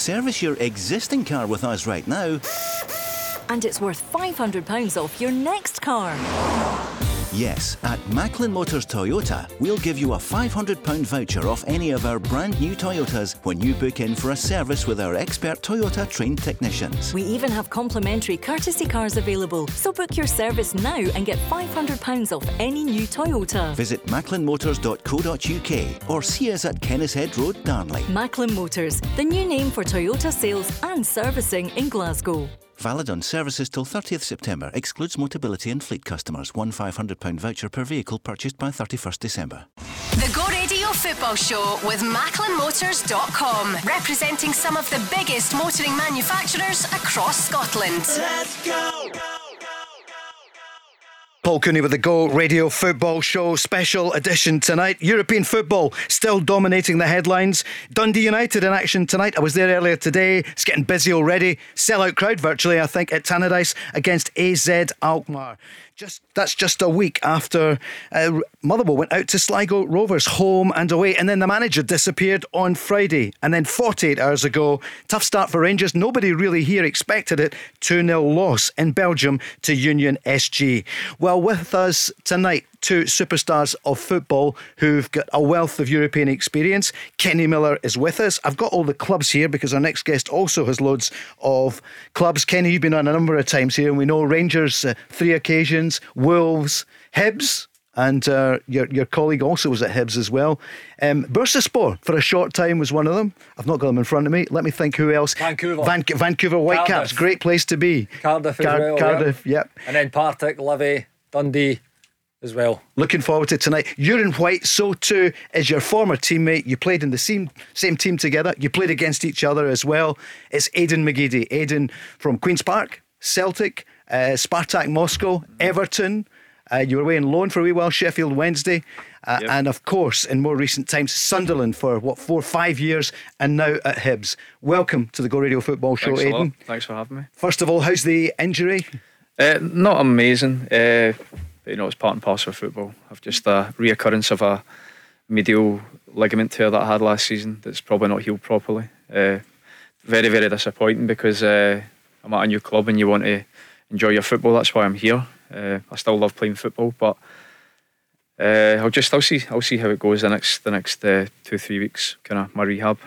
Service your existing car with us right now. And it's worth £500 off your next car. Yes, at Macklin Motors Toyota, we'll give you a £500 voucher off any of our brand new Toyotas when you book in for a service with our expert Toyota trained technicians. We even have complimentary courtesy cars available, so book your service now and get £500 off any new Toyota. Visit macklinmotors.co.uk or see us at Kennishead Road, Darnley. Macklin Motors, the new name for Toyota sales and servicing in Glasgow. Valid on services till 30th September. Excludes Motability and fleet customers. One £500 voucher per vehicle purchased by 31st December. The Go Radio Football Show with MacklinMotors.com, representing some of the biggest motoring manufacturers across Scotland. Let's go! Paul Cooney with the Go Radio Football Show special edition tonight. European football still dominating the headlines. Dundee United in action tonight. I was there earlier today. It's getting busy already. Sellout crowd virtually, I think, at Tannadice against AZ Alkmaar. Just that's just a week after uh, Motherwell went out to Sligo Rovers, home and away, and then the manager disappeared on Friday. And then 48 hours ago, tough start for Rangers. Nobody really here expected it. 2 0 loss in Belgium to Union SG. Well, with us tonight, two superstars of football who've got a wealth of European experience. Kenny Miller is with us. I've got all the clubs here because our next guest also has loads of clubs. Kenny, you've been on a number of times here, and we know Rangers, uh, three occasions, Wolves, Hibs. And uh, your your colleague also was at Hibs as well. Um, Bursaspor for a short time was one of them. I've not got them in front of me. Let me think who else. Vancouver. Van- Vancouver Whitecaps, great place to be. Cardiff as Car- well. Cardiff, yep. And then Partick, Livy, Dundee as well. Looking forward to tonight. You're in white, so too is your former teammate. You played in the same same team together. You played against each other as well. It's Aiden McGeady. Aiden from Queen's Park, Celtic, uh, Spartak Moscow, Everton. Uh, you were away on loan for a wee while, Sheffield Wednesday, uh, Yep. and of course, in more recent times, Sunderland for what four, five years, and now at Hibs. Welcome to the Go Radio Football Show, Thanks. Aiden. Thanks for having me. First of all, how's the injury? Uh, not amazing, uh, but you know it's part and parcel of football. I've just a reoccurrence of a medial ligament tear that I had last season. That's probably not healed properly. Uh, very very disappointing because uh, I'm at a new club and you want to enjoy your football. That's why I'm here. Uh, I still love playing football, but uh, I'll just I'll see I'll see how it goes the next the next uh, two three weeks. Kind of my rehab.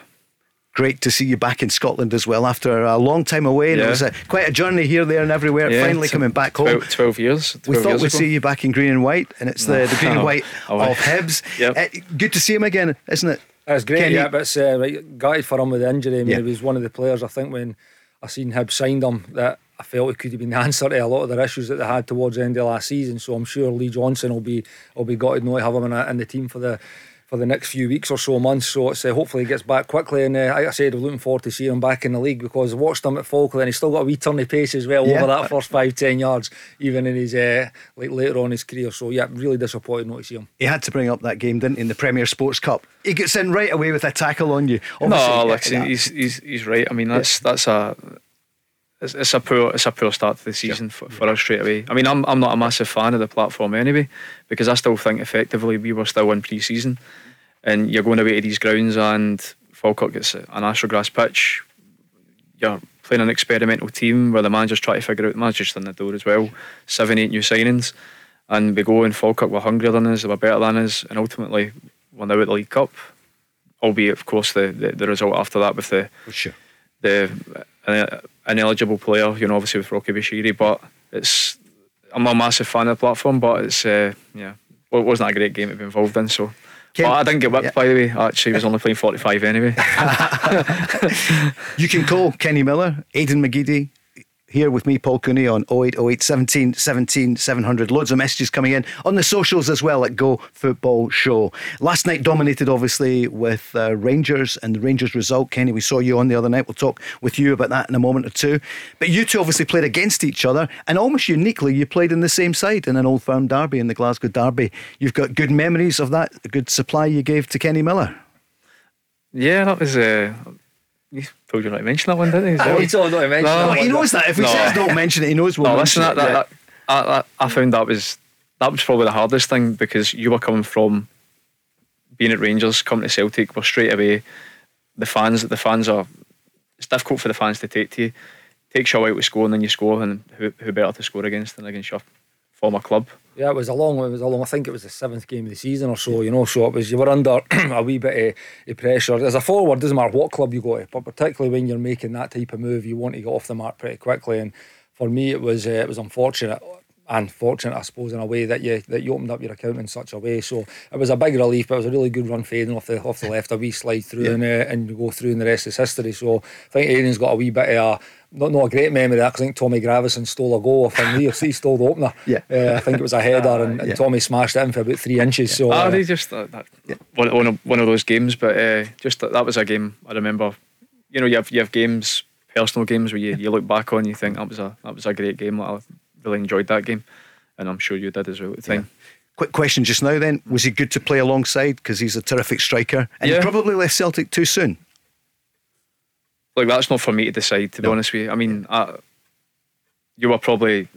Great to see you back in Scotland as well after a long time away. And it was a, quite a journey here, there, and everywhere. Yeah, Finally t- coming back home. 12, 12 years. 12 we thought years we'd ago. see you back in green and white, and it's the, the green and Oh, white oh, of Hibs. Yep. Uh, good to see him again, isn't it? That's great, Kenny? yeah, but it's uh, right, gutted for him with the injury. I mean, Yeah. he was one of the players, I think, when I seen Hib signed him, that I felt it could have been the answer to a lot of their issues that they had towards the end of last season. So I'm sure Lee Johnson will be will be gutted not to have him in, a, in the team for the for the next few weeks or so months. So it's uh, hopefully he gets back quickly. And uh, like I said, I'm looking forward to seeing him back in the league because I watched him at Falkirk and he's still got a wee turny pace as well Yeah. over that first five ten yards, even in his uh, like later on in his career. So yeah, really disappointed not to see him. He had to bring up that game, didn't he, in the Premier Sports Cup? He gets in right away with a tackle on you. Obviously, no, yeah, listen, that- he's, he's he's right. I mean, that's that's a it's, it's a poor it's a poor start to the season for, for us straight away. I mean, I'm I'm not a massive fan of the platform anyway because I still think effectively we were still in pre-season, and you're going away to these grounds and Falkirk gets an astrograss pitch. You're playing an experimental team where the manager's trying to figure out the manager's in the door as well. Seven, eight new signings, and we go and Falkirk were hungrier than us, they were better than us, and ultimately won out with the League Cup albeit of course the, the, the result after that with the sure. the uh, ineligible player, you know, obviously with Rocky Bushiri, but it's I'm not a massive fan of the platform, but it's uh, yeah, well, it wasn't a great game to be involved in. So, Ken- but I didn't get whipped yeah. by the way. I actually was only playing 45 anyway. You can call Kenny Miller, Aiden McGeady, here with me, Paul Cooney, on 0808 17 17 700. Loads of messages coming in on the socials as well at Go Football Show. Last night dominated, obviously, with uh, Rangers and the Rangers result. Kenny, we saw you on the other night. We'll talk with you about that in a moment or two. But you two obviously played against each other, and almost uniquely, you played in the same side in an old firm derby in the Glasgow Derby. You've got good memories of that, a good supply you gave to Kenny Miller. yeah, that was. Uh, you told you not to mention that one, didn't he? Oh, he told not to mention that Well, he knows that. If he No. says don't mention it, he knows we'll No, mention listen, it. that, that, that, I, I, I found that was that was probably the hardest thing because you were coming from being at Rangers, coming to Celtic, were straight away. The fans, the fans are it's difficult for the fans to take to you. Takes you a while to score, and then you score, and who, who better to score against than against your former club? Yeah, it was a long. It was a long. I think it was the seventh game of the season or so. You know, so it was you were under a wee bit of, of pressure. As a forward, doesn't matter what club you go to, but particularly when you're making that type of move, you want to get off the mark pretty quickly. And for me, it was uh, it was unfortunate unfortunate, I suppose, in a way that you that you opened up your account in such a way. So it was a big relief, but it was a really good run fading off the off the left, a wee slide through, yeah. and uh, and you go through, and the rest is history. So I think Aiden's got a wee bit of a not, not a great memory that because I think Tommy Gravesen stole a goal from me. He stole the opener. Yeah, uh, I think it was a header, and, and yeah. Tommy smashed it in for about three inches. Yeah. So ah, uh, they just uh, that, yeah. one, one, of, one of those games, but uh, just that, that was a game I remember. You know, you have you have games, personal games where you, you look back on, you think that was a that was a great game. I really enjoyed that game and I'm sure you did as well at the time. Yeah. Quick question just now then. Was he good to play alongside? Because he's a terrific striker. And yeah. he probably left Celtic too soon. Like, that's not for me to decide, to no. be honest with you. I mean, I, you were probably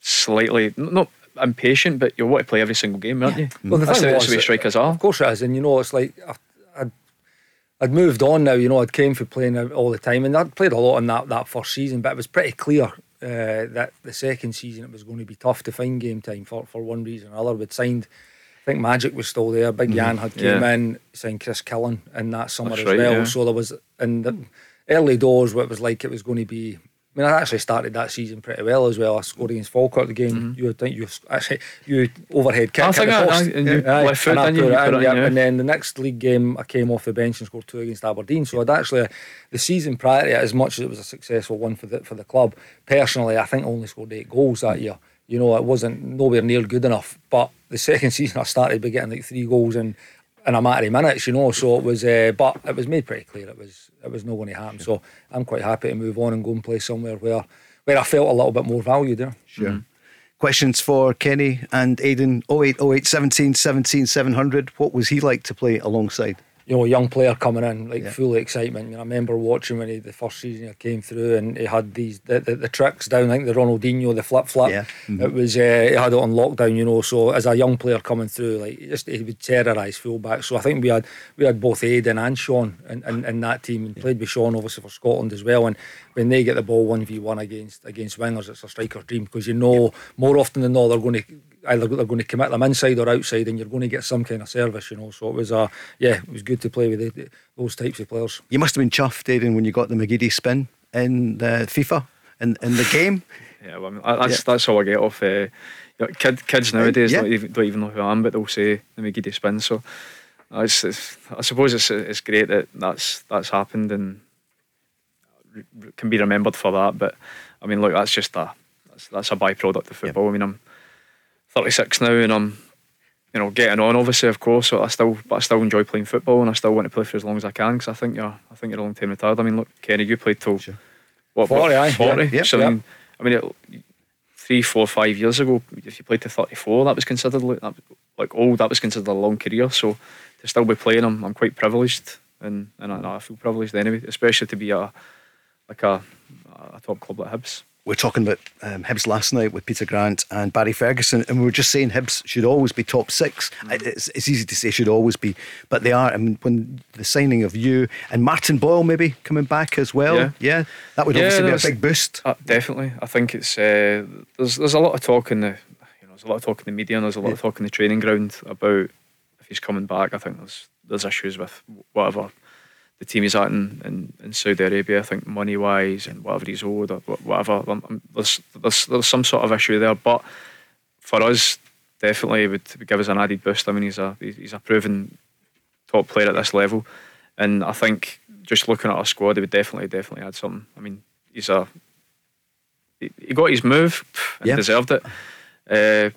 slightly, not impatient, but you want to play every single game, aren't you? Well, the that's thing the, was, way strikers are. Of course it is. And, you know, it's like, I'd, I'd moved on now, you know, I'd came for playing all the time. And I'd played a lot in that, that first season, but it was pretty clear uh, that the second season it was going to be tough to find game time for, for one reason or another. We'd signed, I think Magic was still there. Big mm-hmm. Jan had came yeah. in, signed Chris Killen in that summer That's as right, well. Yeah. So there was in the early doors what it was like it was going to be I mean, I actually started that season pretty well as well. I scored against Falkirk the game. Mm-hmm. You think you actually you overhead kick. I think I, I, and you yeah. left foot, and, you, you in, in, yeah. and then the next league game, I came off the bench and scored two against Aberdeen. So I'd actually the season prior to it, as much as it was a successful one for the for the club, personally, I think I only scored eight goals that year. You know, it wasn't nowhere near good enough. But the second season, I started by getting like three goals and in a matter of minutes, you know. So it was, uh, but it was made pretty clear it was it was not going to happen. So I'm quite happy to move on and go and play somewhere where where I felt a little bit more valued there. Sure. Mm-hmm. Questions for Kenny and Aiden 0808 17 17 700. What was he like to play alongside? You know, a young player coming in, like yeah. full of excitement. You know, I remember watching when he the first season he came through and he had these the, the, the tricks down, I think the Ronaldinho, the flip flop. Yeah. Mm-hmm. It was uh, he had it on lockdown, you know. So as a young player coming through, like he just he would terrorise fullback. So I think we had we had both Aiden and Sean in, in, in that team and yeah. played with Sean obviously for Scotland as well. And when they get the ball one v one against against wingers, it's a striker's dream because you know yeah. more often than not they're going to either they're going to commit them inside or outside, and you're going to get some kind of service, you know. So it was a uh, yeah, it was good to play with the, those types of players. You must have been chuffed, Aiden, when you got the McGeady spin in the FIFA in in the game. yeah, well, I mean, that's yeah. that's all I get off. Uh, kid, kids nowadays yeah. don't, even, don't even know who I am, but they'll say the McGeady spin. So it's, it's, I suppose it's it's great that that's that's happened and can be remembered for that. But I mean, look, that's just a that's, that's a byproduct of football. I mean, I'm 36 now and I'm you know getting on obviously of course so I still but I still enjoy playing football and I still want to play for as long as I can because I think you're I think you're a long time retired. I mean look Kenny you played till sure. what 40 what, 40 yeah, so I mean, I mean it, three four five years ago if you played to 34 that was considered like, that, like old that was considered a long career. So to still be playing I'm, I'm quite privileged and, and I, I feel privileged anyway especially to be a like a, a top club like Hibs we're talking about um, Hibs last night with Peter Grant and Barry Ferguson, and we were just saying Hibs should always be top six. Mm. It's, it's, easy to say should always be, but they are. I mean, when the signing of you and Martin Boyle maybe coming back as well, yeah, yeah that would yeah, obviously be a big boost. Uh, definitely, I think it's uh, there's there's a lot of talk in the you know there's a lot of talk in the media and there's a lot yeah. of talk in the training ground about if he's coming back. I think there's there's issues with whatever the team he's at in, in, in Saudi Arabia, I think money wise and whatever he's owed or whatever, um, um, there's, there's, there's some sort of issue there. But for us, definitely it would give us an added boost. I mean, he's a he's a proven top player at this level, and I think just looking at our squad, he would definitely definitely add something. I mean, he's a he, he got his move and yeah. deserved it. Uh,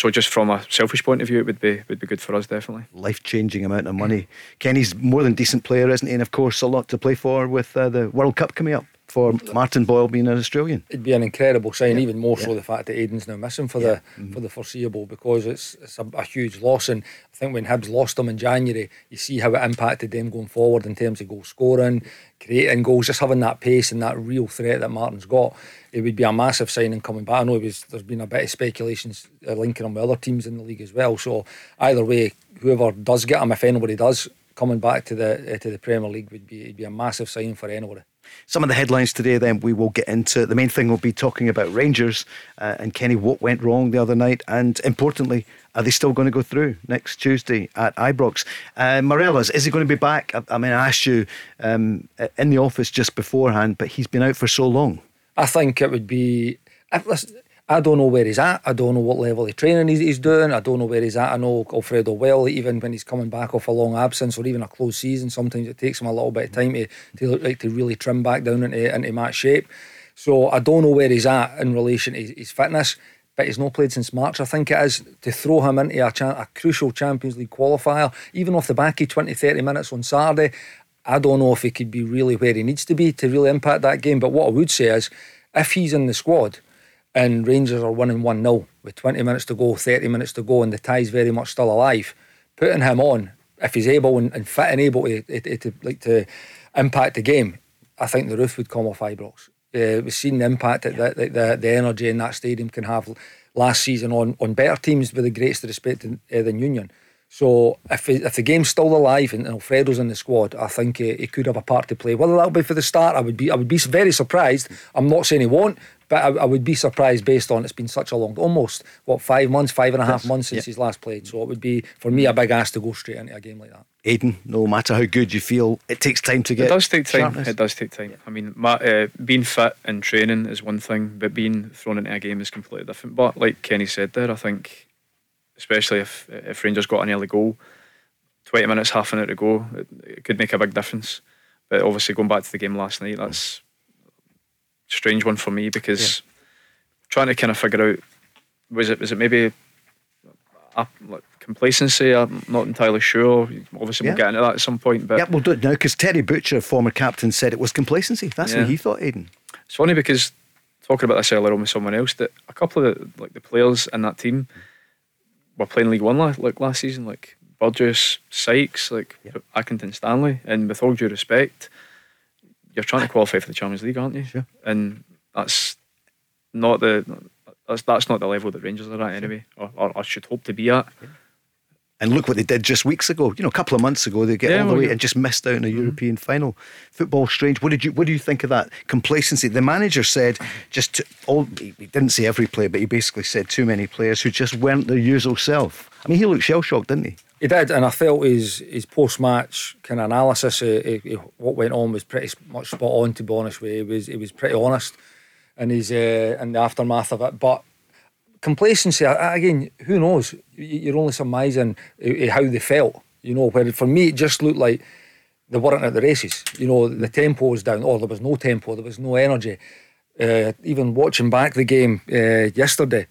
so just from a selfish point of view, it would be would be good for us definitely. Life changing amount of money. Kenny's more than decent player, isn't he? And of course, a lot to play for with uh, the World Cup coming up for Martin Boyle being an Australian. It'd be an incredible sign, yeah. even more yeah. so the fact that Aiden's now missing for yeah. the mm-hmm. for the foreseeable because it's it's a, a, huge loss. And I think when Hibs lost him in January, you see how it impacted them going forward in terms of goal scoring, creating goals, just having that pace and that real threat that Martin's got. It would be a massive signing coming back. I know was, there's been a bit of speculations uh, linking him with other teams in the league as well. So either way, whoever does get him, if anybody does, coming back to the uh, to the Premier League would be be a massive sign for anybody. Some of the headlines today, then we will get into. The main thing will be talking about Rangers uh, and Kenny. What went wrong the other night, and importantly, are they still going to go through next Tuesday at Ibrox? Uh, Morelos, is he going to be back? I, I mean, I asked you um, in the office just beforehand, but he's been out for so long. I think it would be. Listen, I don't know where he's at. I don't know what level of training he's, he's, doing. I don't know where he's at. I know Alfredo well, even when he's coming back off a long absence or even a close season, sometimes it takes him a little bit of time to, to like to really trim back down into, into match shape. So I don't know where he's at in relation to his fitness, but he's not played since March, I think it is. To throw him into a, cha- a crucial Champions League qualifier, even off the back of 20, 30 minutes on Saturday, I don't know if he could be really where he needs to be to really impact that game. But what I would say is, if he's in the squad, and Rangers are winning 1 0 with 20 minutes to go, 30 minutes to go, and the tie's very much still alive, putting him on, if he's able and, and fit and able to, to, to, like to impact the game, I think the roof would come off Ibrox. Uh, we've seen the impact that the, the, the energy in that stadium can have last season on, on better teams with the greatest respect than, uh, than Union. So if if the game's still alive and Alfredo's in the squad, I think he, he, could have a part to play. Whether that'll be for the start, I would be I would be very surprised. I'm not saying he won't, but I, I, would be surprised based on it's been such a long, almost what five months, five and a half months since yep. he's last played. So it would be for me a big ask to go straight into a game like that. Aiden, no matter how good you feel, it takes time to get. It does take time. Sharpness. It does take time. Yeah. I mean, my, uh, being fit and training is one thing, but being thrown into a game is completely different. But like Kenny said there, I think, especially if if Rangers got an early goal, twenty minutes, half an hour to go, it, it could make a big difference. But obviously, going back to the game last night, that's strange one for me because yeah. trying to kind of figure out was it was it maybe a, like complacency? I'm not entirely sure. Obviously, yeah. we'll get into that at some point. But yeah, we'll do it now because Terry Butcher, former captain, said it was complacency. That's yeah. what he thought, Aiden. It's funny because talking about this earlier on with someone else that a couple of the, like the players in that team were playing League One last, like last season, like Burgess, Sykes, like yep. Accrington Stanley, and with all due respect you're trying to qualify for the Champions League, aren't you? Sure. And that's not the that's that's not the level that Rangers are at anyway, or, or, or should hope to be at. And look what they did just weeks ago. You know, a couple of months ago, they get yeah, all the way and just missed out in a mm-hmm. European final. Football strange. What did you What do you think of that complacency? The manager said just to, all. He didn't say every player, but he basically said too many players who just weren't their usual self. I mean, he looked shell shocked, didn't he? He did, and I felt his his post match kind of analysis of, of, of, what went on was pretty much spot on. To be honest with you, he was he was pretty honest in his uh, in the aftermath of it. But complacency again, who knows? You're only surmising eh, eh, how they felt. You know, where for me it just looked like they weren't at the races. You know, the tempo was down, or there was no tempo, there was no energy. Uh, even watching back the game yesterday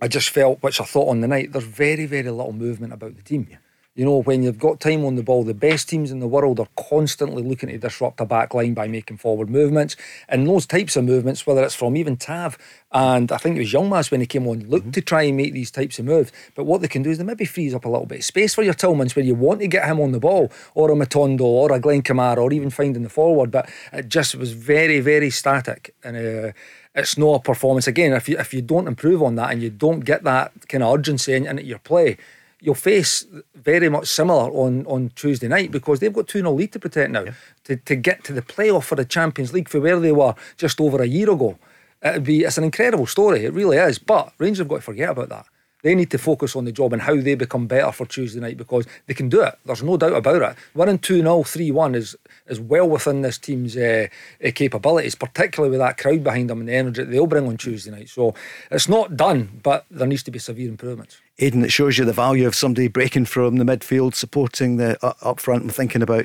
I just felt, which I thought on the night, there's very, very little movement about the team. You know, when you've got time on the ball, the best teams in the world are constantly looking to disrupt a back line by making forward movements. And those types of movements, whether it's from even Tav and I think it was Yilmaz when he came on, looked mm-hmm. to try and make these types of moves. But what they can do is they maybe frees up a little bit of space for your Tillmans where you want to get him on the ball, or a Matondo, or a Glenn Kamara, or even finding the forward. But it just was very, very static. And uh, it's not a performance. Again, if you if you don't improve on that and you don't get that kind of urgency in, in your play, you'll face very much similar on, on Tuesday night because they've got 2 0 lead to protect now. Yeah. To, to get to the playoff for the Champions League for where they were just over a year ago. It'd be it's an incredible story, it really is. But Rangers have got to forget about that. They need to focus on the job and how they become better for Tuesday night because they can do it. There's no doubt about it. Winning 2 0, 3 1 is, is well within this team's uh, uh, capabilities, particularly with that crowd behind them and the energy that they'll bring on Tuesday night. So it's not done, but there needs to be severe improvements. Aiden, it shows you the value of somebody breaking from the midfield, supporting the uh, up front. I'm thinking about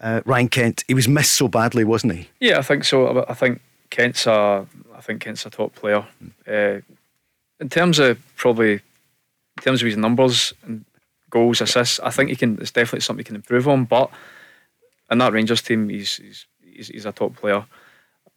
uh, Ryan Kent. He was missed so badly, wasn't he? Yeah, I think so. I think Kent's a, I think Kent's a top player. Uh, in terms of probably in terms of his numbers and goals, assists, I think he can. It's definitely something he can improve on. But in that Rangers team, he's he's, he's, he's a top player.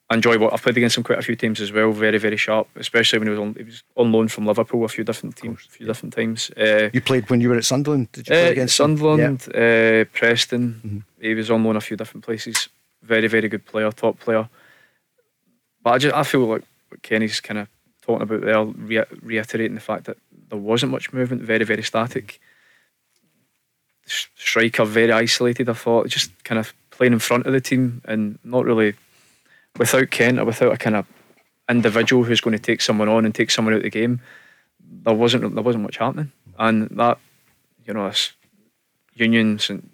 I enjoy what I've played against him quite a few times as well. Very very sharp, especially when he was on he was on loan from Liverpool a few different teams, a few different times. Uh, you played when you were at Sunderland. Did you play uh, against Sunderland, yeah. uh, Preston? Mm-hmm. He was on loan a few different places. Very very good player, top player. But I just I feel like what Kenny's kind of talking about there, re- reiterating the fact that there wasn't much movement, very, very static. striker very isolated. I thought just kind of playing in front of the team and not really without Kent or without a kind of individual who's going to take someone on and take someone out of the game. There wasn't there wasn't much happening, and that you know, unions and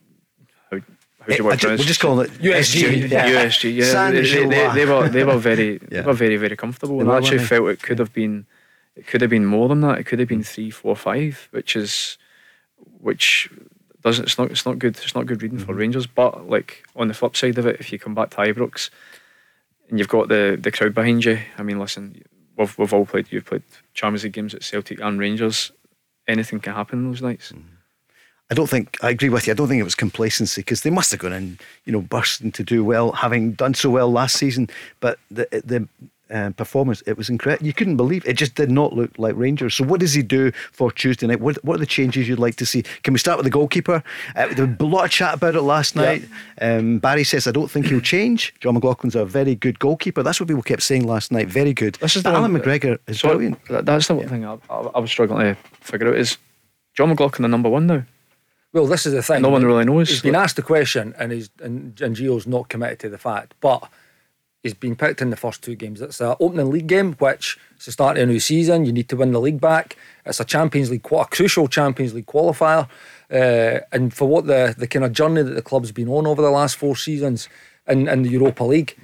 how, how do you want We'll just call it USG. Yeah. USG. Yeah, they, they, they, they, were they were very yeah. they were very very comfortable, and I actually felt it could have been it could have been more than that. It could have been three, four, five, which is which doesn't it's not it's not good it's not good reading mm-hmm. for Rangers. But like on the flip side of it, if you come back to Ibrox and you've got the the crowd behind you, I mean, listen, we've we've all played. You've played Champions League games at Celtic and Rangers. Anything can happen those nights. Mm-hmm. I don't think I agree with you. I don't think it was complacency because they must have gone in, you know, bursting to do well, having done so well last season. But the the uh, performance, it was incredible. You couldn't believe it. it. Just did not look like Rangers. So, what does he do for Tuesday night? What, what are the changes you'd like to see? Can we start with the goalkeeper? Uh, there was a lot of chat about it last night. Um, Barry says, I don't think he'll change. Jon McLaughlin's a very good goalkeeper. That's what people kept saying last night. Very good. This is the Allan one, McGregor is so brilliant. That's the one thing I, I, I was struggling to figure out is Jon McLaughlin the number one now? Well, this is the thing. No one really knows. He's been asked the question, and he's and, and Gio's not committed to the fact. But he's been picked in the first two games. It's an opening league game, which is the start of a new season. You need to win the league back. It's a Champions League, a crucial Champions League qualifier. Uh, and for what the the kind of journey that the club's been on over the last four seasons in, in the Europa League,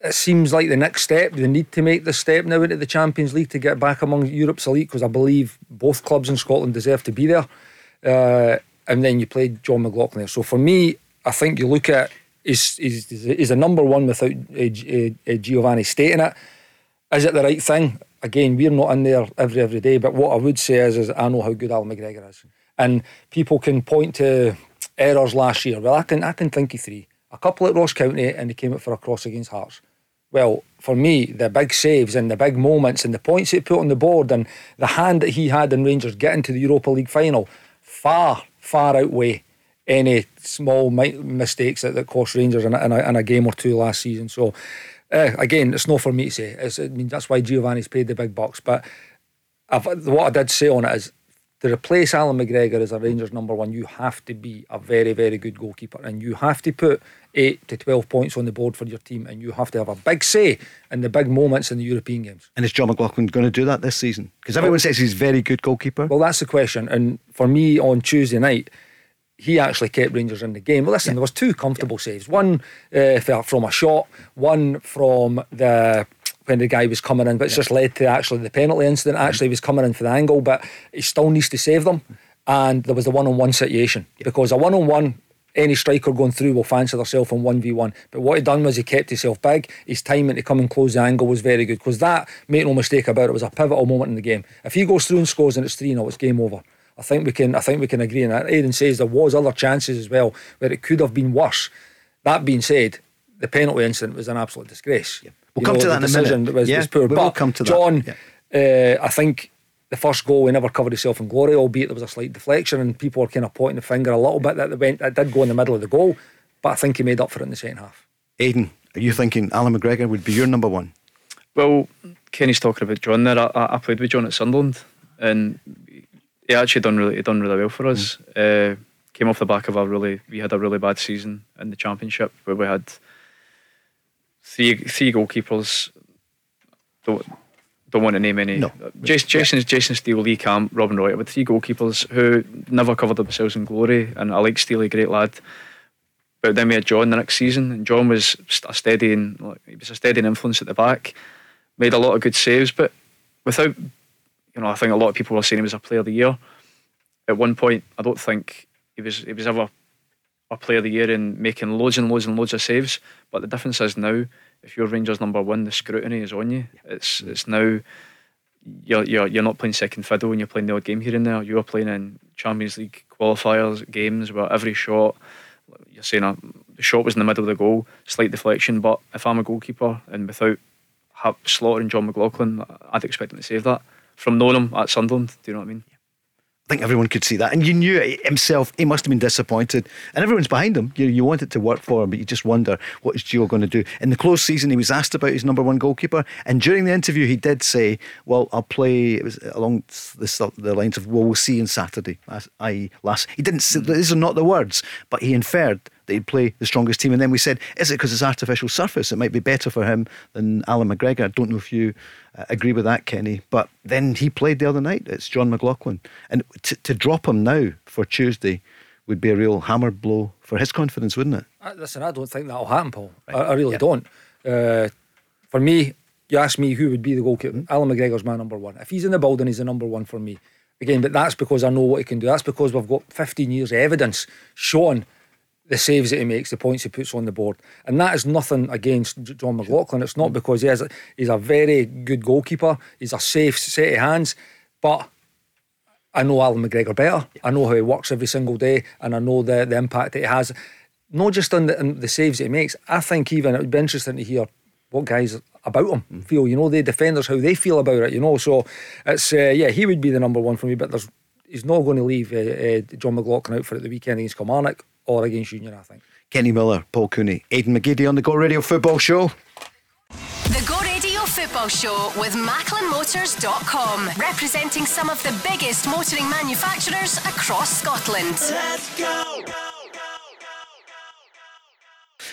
it seems like the next step. They need to make the step now into the Champions League to get back among Europe's elite because I believe both clubs in Scotland deserve to be there. Uh, and then you played Jon McLaughlin there. So for me, I think you look at is is is a number one without uh, Giovanni stating it. Is it the right thing? Again, we're not in there every every day. But what I would say is, is I know how good Allan McGregor is, and people can point to errors last year. Well, I can I can think of three. A couple at Ross County, and he came up for a cross against Hearts. Well, for me, the big saves and the big moments and the points he put on the board and the hand that he had in Rangers getting to the Europa League final far far outweigh any small mistakes that, that cost Rangers in a, in, a, in a, game or two last season. So, uh, again, it's not for me to say. It's, I mean, that's why Giovanni's paid the big bucks. But I've, what I did say on it is to replace Allan McGregor as a Rangers number one, you have to be a very, very good goalkeeper. And you have to put 8 to 12 points on the board for your team. And you have to have a big say in the big moments in the European games. And is Jon McLaughlin going to do that this season? Because everyone says he's a very good goalkeeper. Well, that's the question. And for me on Tuesday night, he actually kept Rangers in the game. Well, listen, yeah. there was two comfortable yeah. saves. One uh, from a shot, one from the when the guy was coming in, but it's yeah. just led to actually the penalty incident. Actually, he was coming in for the angle, but he still needs to save them. And there was the one-on-one situation because a one-on-one any striker going through will fancy themselves on 1v1. But what he done was he kept himself big. His timing to come and close the angle was very good because that, make no mistake about it, was a pivotal moment in the game. If he goes through and scores and it's 3 0, it's game over. I think we can. I think we can agree on that. Aaron says there was other chances as well where it could have been worse. That being said, the penalty incident was an absolute disgrace. Yeah. We'll you come know, to that in a minute. Was, yeah, was poor. But we'll come to John, that. Yeah. Uh, I think the first goal we never covered himself in glory, albeit there was a slight deflection and people were kind of pointing the finger a little bit that they went that did go in the middle of the goal. But I think he made up for it in the second half. Aiden, are you thinking Allan McGregor would be your number one? Well, Kenny's talking about Jon there. I, I played with Jon at Sunderland, and he actually done really he done really well for us. Mm. Uh, came off the back of a really we had a really bad season in the championship where we had three three goalkeepers. Don't don't want to name any. No. Jason Jason, yeah. Jason Steele, Lee Camp, Robbin Ruiter with three goalkeepers who never covered themselves in glory. And I like Steely, great lad. But then we had Jon the next season, and Jon was a steady and he was a steady influence at the back. Made a lot of good saves, but without you know, I think a lot of people were saying he was a player of the year. At one point, I don't think he was he was ever a player of the year in making loads and loads and loads of saves. But the difference is now, if you're Rangers number one, the scrutiny is on you. It's it's now you're you're you're not playing second fiddle when you're playing the odd game here and there. You're playing in Champions League qualifiers games where every shot you're saying a, the shot was in the middle of the goal, slight deflection. But if I'm a goalkeeper and without slaughtering Jon McLaughlin, I'd expect him to save that from knowing him at Sunderland. Do you know what I mean? I think everyone could see that. And you knew himself, he must have been disappointed. And everyone's behind him. You, you want it to work for him, but you just wonder what is Gio going to do. In the close season, he was asked about his number one goalkeeper. And during the interview, he did say, Well, I'll play, it was along the, the lines of, Well, we'll see on Saturday, i.e., last. He didn't say, these are not the words, but he inferred that he'd play the strongest team. And then we said, Is it because it's artificial surface? It might be better for him than Allan McGregor. I don't know if you uh, agree with that, Kenny. But then he played the other night. It's Jon McLaughlin. And to, to drop him now for Tuesday would be a real hammer blow for his confidence, wouldn't it? Uh, listen, I don't think that'll happen, Paul. Right. I, I, really yeah. don't. Uh, for me, you ask me who would be the goalkeeper. Mm-hmm. Allan McGregor's my number one. If he's in the building, he's the number one for me. Again, but that's because I know what he can do. That's because we've got 15 years of evidence showing the saves that he makes, the points he puts on the board. And that is nothing against John McLaughlin. It's not because he has, he's a very good goalkeeper, he's a safe set of hands, but I know Allan McGregor better. I know how he works every single day, and I know the, the impact that he has, not just on the, on the saves that he makes. I think even it would be interesting to hear what guys about him mm. feel. You know, the defenders how they feel about it. You know, so it's uh, yeah, he would be the number one for me. But there's he's not going to leave uh, uh, Jon McLaughlin out for it the weekend against Kilmarnock or against Union. I think. Kenny Miller, Paul Cooney, Aiden McGeady on the Go Radio Football Show. The Go Radio Football Show with MacklinMotors.com, representing some of the biggest motoring manufacturers across Scotland. Let's go!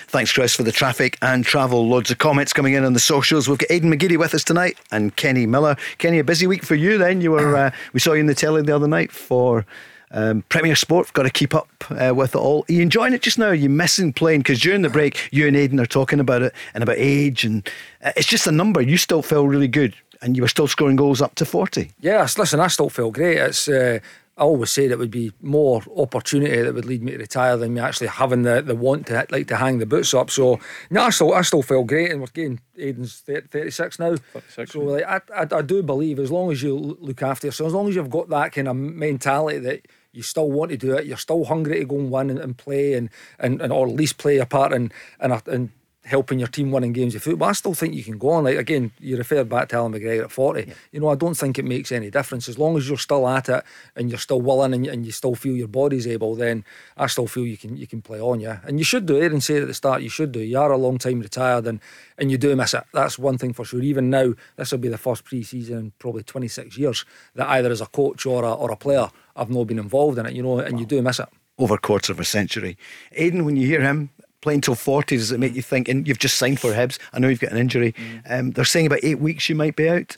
Thanks, Chris, for the traffic and travel. Loads of comments coming in on the socials. We've got Aiden McGeady with us tonight and Kenny Miller. Kenny, a busy week for you then. You were uh, we saw you in the telly the other night for um, Premier Sport. Got to keep up uh, with it all. Are you enjoying it just now? Are you missing playing? Because during the break, you and Aiden are talking about it and about age, and uh, it's just a number. You still feel really good and you were still scoring goals up to 40. Yes, listen, I still feel great. It's uh, I always said it would be more opportunity that would lead me to retire than me actually having the, the want to like to hang the boots up. So no, I still I still feel great, and we're getting Aiden's thirty six now. 36, so like, I, I, I do believe as long as you look after yourself, as long as you've got that kind of mentality that you still want to do it, you're still hungry to go and win and, and play and, and, and or at least play a part in in, a, in helping your team winning games of football. I still think you can go on. Like again, you referred back to Allan McGregor at 40. Yeah. You know, I don't think it makes any difference. As long as you're still at it and you're still willing and, and you still feel your body's able, then I still feel you can you can play on, yeah. And you should do. it. Aaron said at the start, you should do. You are a long time retired and and you do miss it. That's one thing for sure. Even now, this will be the first pre-season in probably 26 years that either as a coach or a, or a player I've not been involved in it, you know, and wow. you do miss it over a quarter of a century. Aiden, when you hear him playing till 40, does it make you think, and you've just signed for Hibs, I know you've got an injury, mm. um, they're saying about eight weeks you might be out?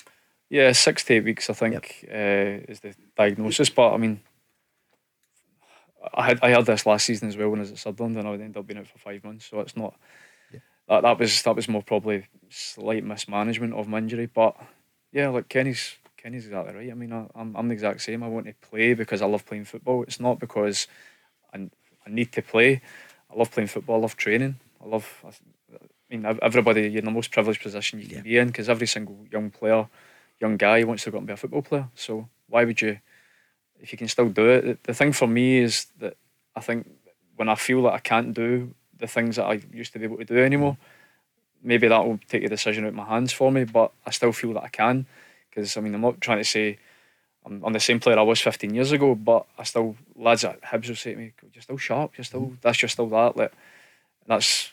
Yeah, six to eight weeks, I think, yep. uh, is the diagnosis. But I mean, I had I had this last season as well when I was at Sunderland, and I would end up being out for five months. So it's not yeah. that that was that was more probably slight mismanagement of my injury. But yeah, like Kenny's Kenny's exactly right. I mean, I, am I'm the exact same. I want to play because I love playing football. It's not because I, I need to play. I love playing football. I love training. I love. I mean, everybody, you're in the most privileged position you can yeah. be in because every single young player, young guy wants to go and be a football player. So why would you, if you can still do it? The thing for me is that I think when I feel that I can't do the things that I used to be able to do anymore, maybe that will take the decision out of my hands for me. But I still feel that I can because I mean I'm not trying to say I'm, I'm the same player I was 15 years ago, but I still lads at Hibs will say to me, "You're still sharp. You're still mm. that's you're still that." Like that's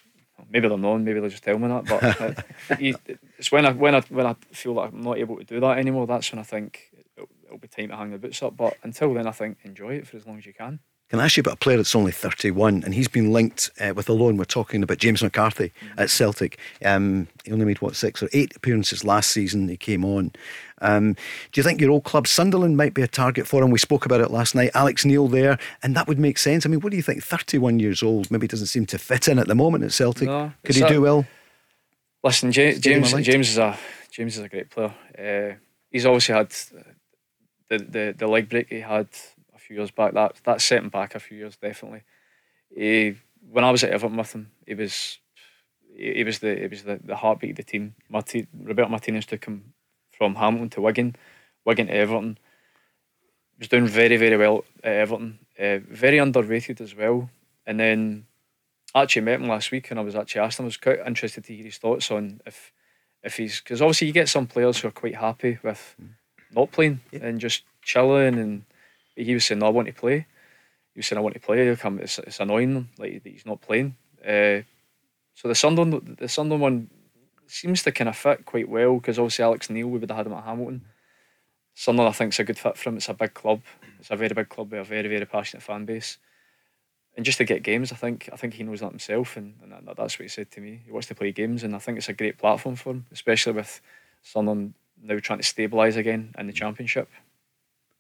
maybe they're known, maybe they just tell me that, but it's when I when I when I feel like I'm not able to do that anymore. That's when I think it'll, it'll be time to hang the boots up. But until then, I think enjoy it for as long as you can. Can I ask you about a player that's only 31 and he's been linked uh, with a loan? We're talking about James McCarthy at Celtic. Um, he only made, what, six or eight appearances last season. He came on. Um, do you think your old club, Sunderland, might be a target for him? We spoke about it last night. Alex Neil there, and that would make sense. I mean, what do you think? 31 years old, maybe doesn't seem to fit in at the moment at Celtic. No, Could he do well? Listen, James, James, James, is a James is a great player. Uh, he's obviously had the, the, the leg break he had few years back. That that set him back a few years definitely. He, when I was at Everton with him, he was he, was the he was the, the heartbeat of the team. Marti, Roberto Martinez took him from Hamilton to Wigan, Wigan to Everton. He was doing very very well at Everton. Uh, very underrated as well. And then I actually met him last week, and I was actually asked him. I was quite interested to hear his thoughts on if if he's because obviously you get some players who are quite happy with not playing yeah. and just chilling and he was saying, no, I want to play. He was saying, I want to play. It's, it's annoying them, like he's not playing. Uh, so the Sunderland, the Sunderland one seems to kind of fit quite well because obviously Alex Neil, we would have had him at Hamilton. Sunderland, I think, is a good fit for him. It's a big club. It's a very big club with a very, very passionate fan base. And just to get games, I think I think he knows that himself, and, and that, that's what he said to me. He wants to play games, and I think it's a great platform for him, especially with Sunderland now trying to stabilise again in the Championship.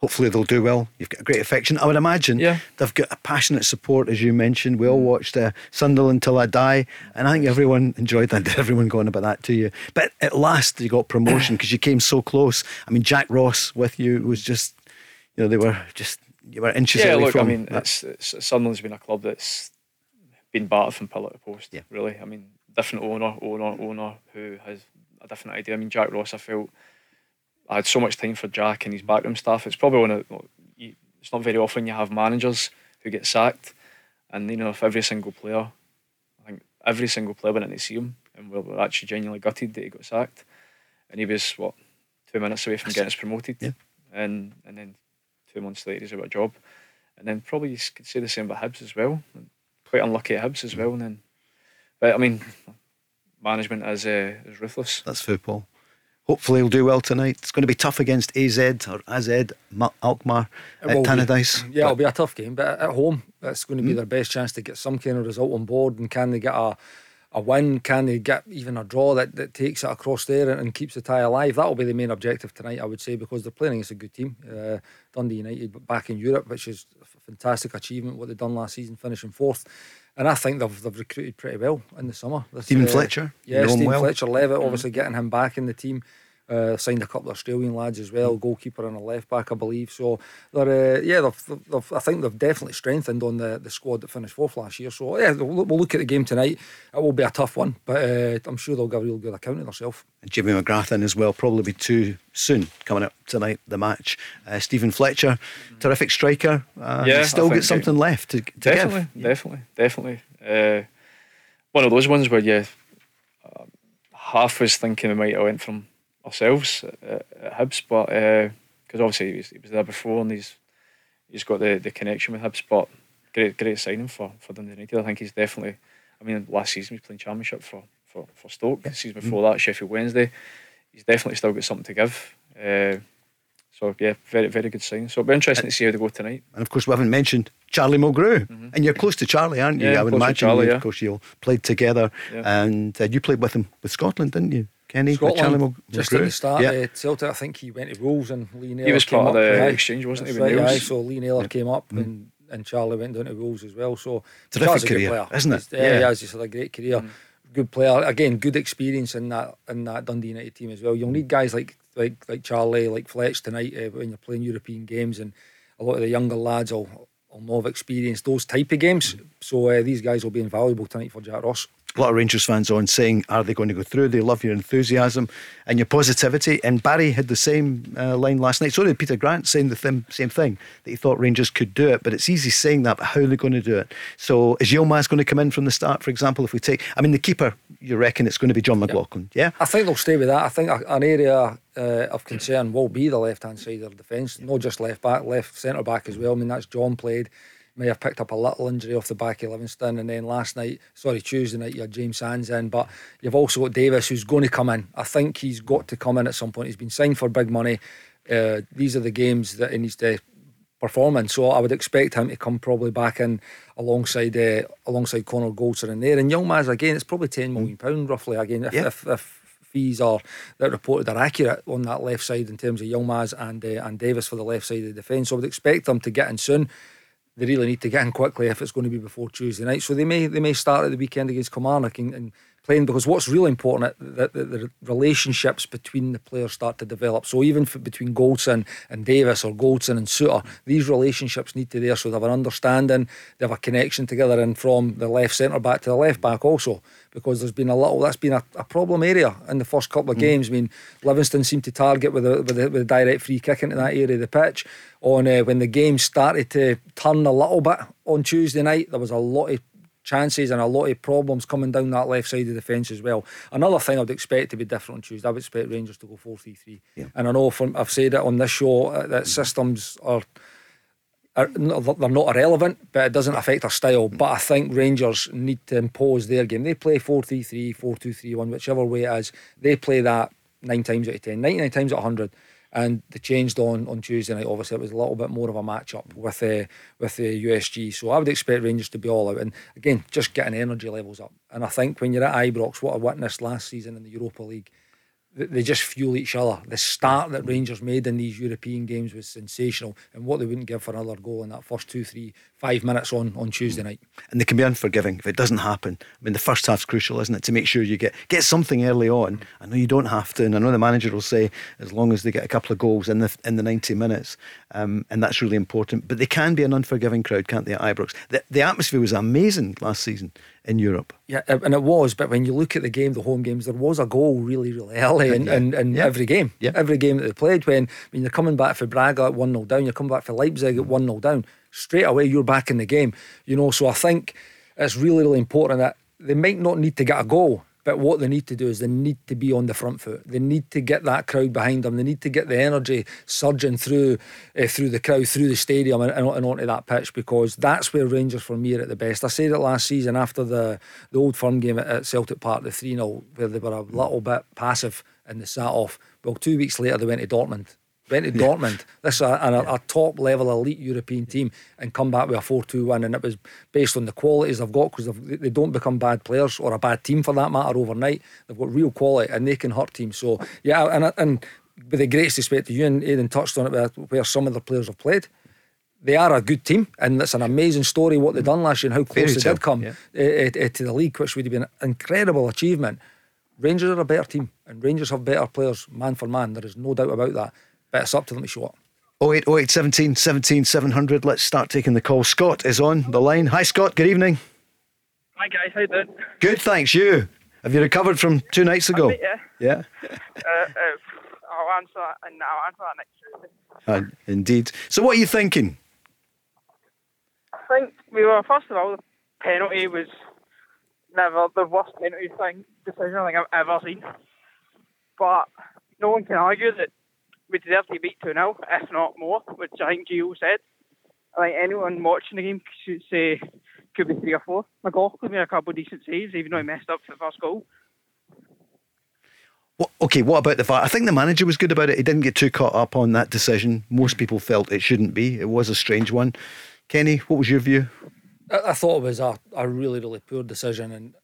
Hopefully they'll do well. You've got a great affection. I would imagine yeah. they've got a passionate support, as you mentioned. We all mm. watched uh, Sunderland Till I Die, and I think everyone enjoyed that. Everyone going about that to you. But at last you got promotion because you came so close. I mean, Jack Ross with you was just, you know, they were just, you were inches yeah, away look, from. I mean, it's, it's, Sunderland's been a club that's been battered from pillar to post, yeah. really. I mean, different owner, owner, owner who has a different idea. I mean, Jack Ross, I felt I had so much time for Jack and his backroom staff. It's probably one of it's not very often you have managers who get sacked, and you know if every single player, I think every single player went in to see him, and we were actually genuinely gutted that he got sacked, and he was what two minutes away from getting us promoted, yeah. and and then two months later he's out of a job, and then probably you could say the same about Hibs as well. Quite unlucky at Hibs as well, and then, but I mean, management is uh, is ruthless. That's football. Hopefully, he'll do well tonight. It's going to be tough against AZ or AZ Alkmaar at Tannadice. Yeah, it'll be a tough game, but at home, it's going to be mm. their best chance to get some kind of result on board. And can they get a, a win? Can they get even a draw that, that takes it across there and, and keeps the tie alive? That will be the main objective tonight, I would say, because they're playing against a good team. Uh, Dundee United back in Europe, which is a fantastic achievement, what they've done last season, finishing fourth. And I think they've, they've recruited pretty well in the summer. Stephen uh, Fletcher, yeah, Stephen well. Fletcher Levitt, mm. obviously getting him back in the team. Uh, signed a couple of Australian lads as well, goalkeeper and a left back, I believe. So they're uh, yeah, they've, they've, I think they've definitely strengthened on the, the squad that finished fourth last year. So yeah, we'll, we'll look at the game tonight. It will be a tough one, but uh, I'm sure they'll give a real good account of themselves. Jimmy McGrath in as well, probably be too soon coming up tonight. The match, uh, Stephen Fletcher, terrific striker. Uh, yeah, still got something left to, to definitely, give. Definitely, definitely, definitely. Uh, one of those ones where yeah, uh, half was thinking we might have went from ourselves at, at Hibs, but because uh, obviously he was, he was, there before and he's he's got the, the connection with Hibs. But great great signing for for Dundee United. I think he's definitely. I mean, last season he was playing Championship for for, for Stoke. The season before mm. that, Sheffield Wednesday. He's definitely still got something to give. Uh, so yeah, very very good sign. So it'll be interesting to see how they go tonight. And of course, we haven't mentioned Charlie Mulgrew, mm-hmm. and you're close to Charlie, aren't you? Yeah, I would imagine. Charlie, you, yeah. Of course, you all played together, yeah. and uh, you played with him with Scotland, didn't you? Kenny, Scotland, just at the start, yeah. uh, Celtic, I think he went to Wolves and Lee Naylor He was part of the right. exchange, wasn't That's he? Right, so Lee Naylor yeah. came up mm. and, and Charlie went down to Wolves as well. So terrific career, player. isn't it? He's, yeah, yeah, he's just had a great career. Mm. Good player, again, good experience in that in that Dundee United team as well. You'll need guys like like like Charlie, like Fletch tonight uh, when you're playing European games, and a lot of the younger lads will, will know have experienced those type of games. Mm. So uh, these guys will be invaluable tonight for Jack Ross a lot of Rangers fans on saying, Are they going to go through? They love your enthusiasm and your positivity. And Barry had the same uh, line last night. So did Peter Grant saying the th- same thing that he thought Rangers could do it. But it's easy saying that, but how are they going to do it? So is Yilmaz going to come in from the start, for example? If we take, I mean, the keeper, you reckon it's going to be Jon McLaughlin, yeah? I think they'll stay with that. I think an area uh, of concern will be the left hand side of the defence, not just left back, left centre back as well. I mean, that's John played may have picked up a little injury off the back of Livingston. And then last night, sorry, Tuesday night, you had James Sands in. But you've also got Davies who's going to come in. I think he's got to come in at some point. He's been signed for big money. Uh, these are the games that he needs to perform in. So I would expect him to come probably back in alongside uh, alongside Connor Goldson in there. And Yilmaz, again, it's probably £10 million roughly. Again, if, yeah. if, if fees are that reported are accurate on that left side in terms of Yilmaz and uh, and Davies for the left side of the defence. So I would expect them to get in soon they really need to get in quickly if it's going to be before Tuesday night. So they may they may start at the weekend against Kilmarnock and, and playing because what's really important that the, the, relationships between the players start to develop. So even between Goldson and Davies or Goldson and Souttar, these relationships need to be there so they have an understanding, they have a connection together, and from the left centre back to the left back also because there's been a little that's been a, a problem area in the first couple of mm. games. I mean, Livingston seemed to target with a with a, with a direct free kick into that area of the pitch. On uh, when the game started to turn a little bit on Tuesday night, there was a lot of chances and a lot of problems coming down that left side of the fence as well. Another thing I'd expect to be different on Tuesday, I would expect Rangers to go 4 3 3. And I know from I've said it on this show uh, that systems are are, they're not irrelevant, but it doesn't affect our style. But I think Rangers need to impose their game. They play 4 3 3, 4 2 3 1, whichever way it is. They play that nine times out of 10, 99 times out of 100 and they changed on on Tuesday night. Obviously, it was a little bit more of a match up with uh, with the USG. So I would expect Rangers to be all out, and again, just getting energy levels up. And I think when you're at Ibrox, what I witnessed last season in the Europa League, they just fuel each other. The start that Rangers made in these European games was sensational, and what they wouldn't give for another goal in that first two, three, five minutes on on Tuesday night. And they can be unforgiving if it doesn't happen. I mean, the first half's crucial, isn't it, to make sure you get get something early on. I know you don't have to, and I know the manager will say as long as they get a couple of goals in the in the ninety minutes, um, and that's really important. But they can be an unforgiving crowd, can't they? At Ibrox, the, the atmosphere was amazing last season in Europe. Yeah, and it was. But when you look at the game, the home games, there was a goal really, really early in, yeah. in, in yeah. every game. Yeah. Every game that they played. When, when you're coming back for Braga at 1 0 down, you're coming back for Leipzig at 1 0 down, straight away you're back in the game. You know, so I think it's really, really important that they might not need to get a goal but what they need to do is they need to be on the front foot. They need to get that crowd behind them. They need to get the energy surging through uh, through the crowd, through the stadium, and, and, onto that pitch because that's where Rangers for me are at the best. I said it last season after the the old firm game at, Celtic Park, the 3 0, where they were a little bit passive and they sat off. Well, two weeks later, they went to Dortmund went to Dortmund. This is a, a, a, top level elite European team and come back with a 4 2 win. And it was based on the qualities they've got because they don't become bad players or a bad team for that matter overnight. They've got real quality and they can hurt teams. So, yeah, and, and with the greatest respect to you, and Aiden touched on it where some of the players have played. They are a good team, and it's an amazing story what they've done last year and how close they did come yeah. uh, uh, to the league, which would have been an incredible achievement. Rangers are a better team, and Rangers have better players, man for man. There is no doubt about that. But it's up to them to show up. 08, 08 17 17 700. Let's start taking the call. Scott is on the line. Hi, Scott. Good evening. Hi, guys. How you doing? Good, thanks. You? Have you recovered from two nights ago? Bit, yeah. Yeah. uh, uh, I'll answer that, and I'll answer that next Tuesday. Uh, indeed. So, what are you thinking? I think we were first of all the penalty was never the worst penalty thing decision I think I've ever seen. But no one can argue that we deserve to beat 2 0, if not more, which I think Gio said. I think anyone watching the game should say could be 3 or 4. McLaughlin made a couple of decent saves, even though he messed up for the first goal. Well, okay, what about the VAR? I think the manager was good about it. He didn't get too caught up on that decision. Most people felt it shouldn't be. It was a strange one. Kenny, what was your view? I, I thought it was a, a really, really poor decision, and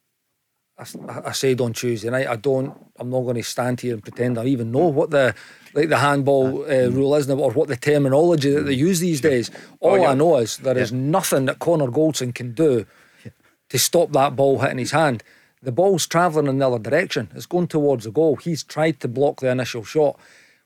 I, I, said on Tuesday night, I don't, I'm not going to stand here and pretend I even know what the like the handball uh, uh mm. rule is now, or what the terminology that they mm. use these days. Oh, All oh, yeah. I know is there yeah. is nothing that Connor Goldson can do to stop that ball hitting his hand. The ball's travelling in the other direction. It's going towards the goal. He's tried to block the initial shot.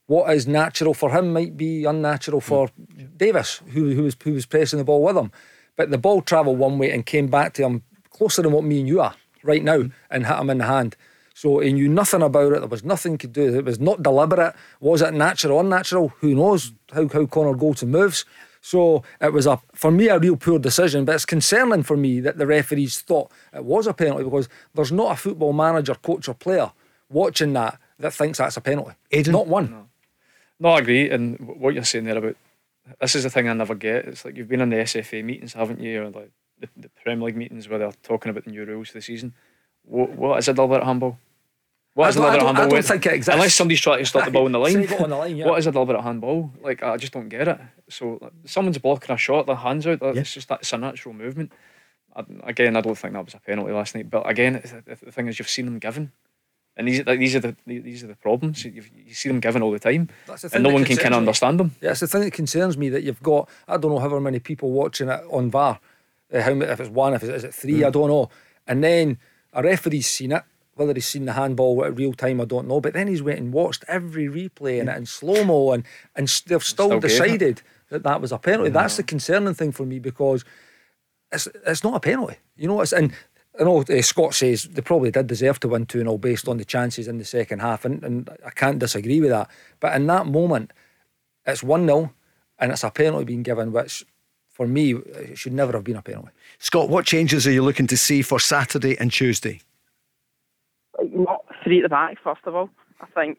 What is natural for him might be unnatural for mm. Davies, who, who was who was pressing the ball with him. But the ball travelled one way and came back to him closer than what me and you are right now and hit him in the hand. So he knew nothing about it. There was nothing to do. It was not deliberate. Was it natural, or unnatural? Who knows how, how Connor Goldson moves? So it was a for me a real poor decision, but it's concerning for me that the referees thought it was a penalty because there's not a football manager, coach, or player watching that that thinks that's a penalty. Aiden? Not one. No. no, I agree. And what you're saying there about this is the thing I never get. It's like you've been in the SFA meetings, haven't you? Or like the, the Premier League meetings where they're talking about the new rules for the season. What, what is a deliberate handball? What is a deliberate handball? I don't think it exists. Unless somebody's trying to stop the ball in the line. on the line yeah. What is a deliberate handball? Like I just don't get it. So like, someone's blocking a shot, their hands out. It's yeah. just that it's a natural movement. I, again, I don't think that was a penalty last night. But again, the thing is, you've seen them given. And these, like, these are the these are the problems. You, you see them given all the time, the and no one can kind of understand them. Yeah, it's the thing that concerns me that you've got. I don't know however many people watching it on VAR. Uh, how if it's one, if it's, is it three, mm. I don't know. And then a referee's seen it, whether he's seen the handball at real time, I don't know. But then he's went and watched every replay in it in slow mo, and and they've still, still decided that that was a penalty. That's the concerning thing for me because it's it's not a penalty. You know, it's and. I know uh, Scott says they probably did deserve to win 2 0 based on the chances in the second half, and, and I can't disagree with that. But in that moment, it's 1 0 and it's a penalty being given, which for me, it should never have been a penalty. Scott, what changes are you looking to see for Saturday and Tuesday? not three at the back. First of all, I think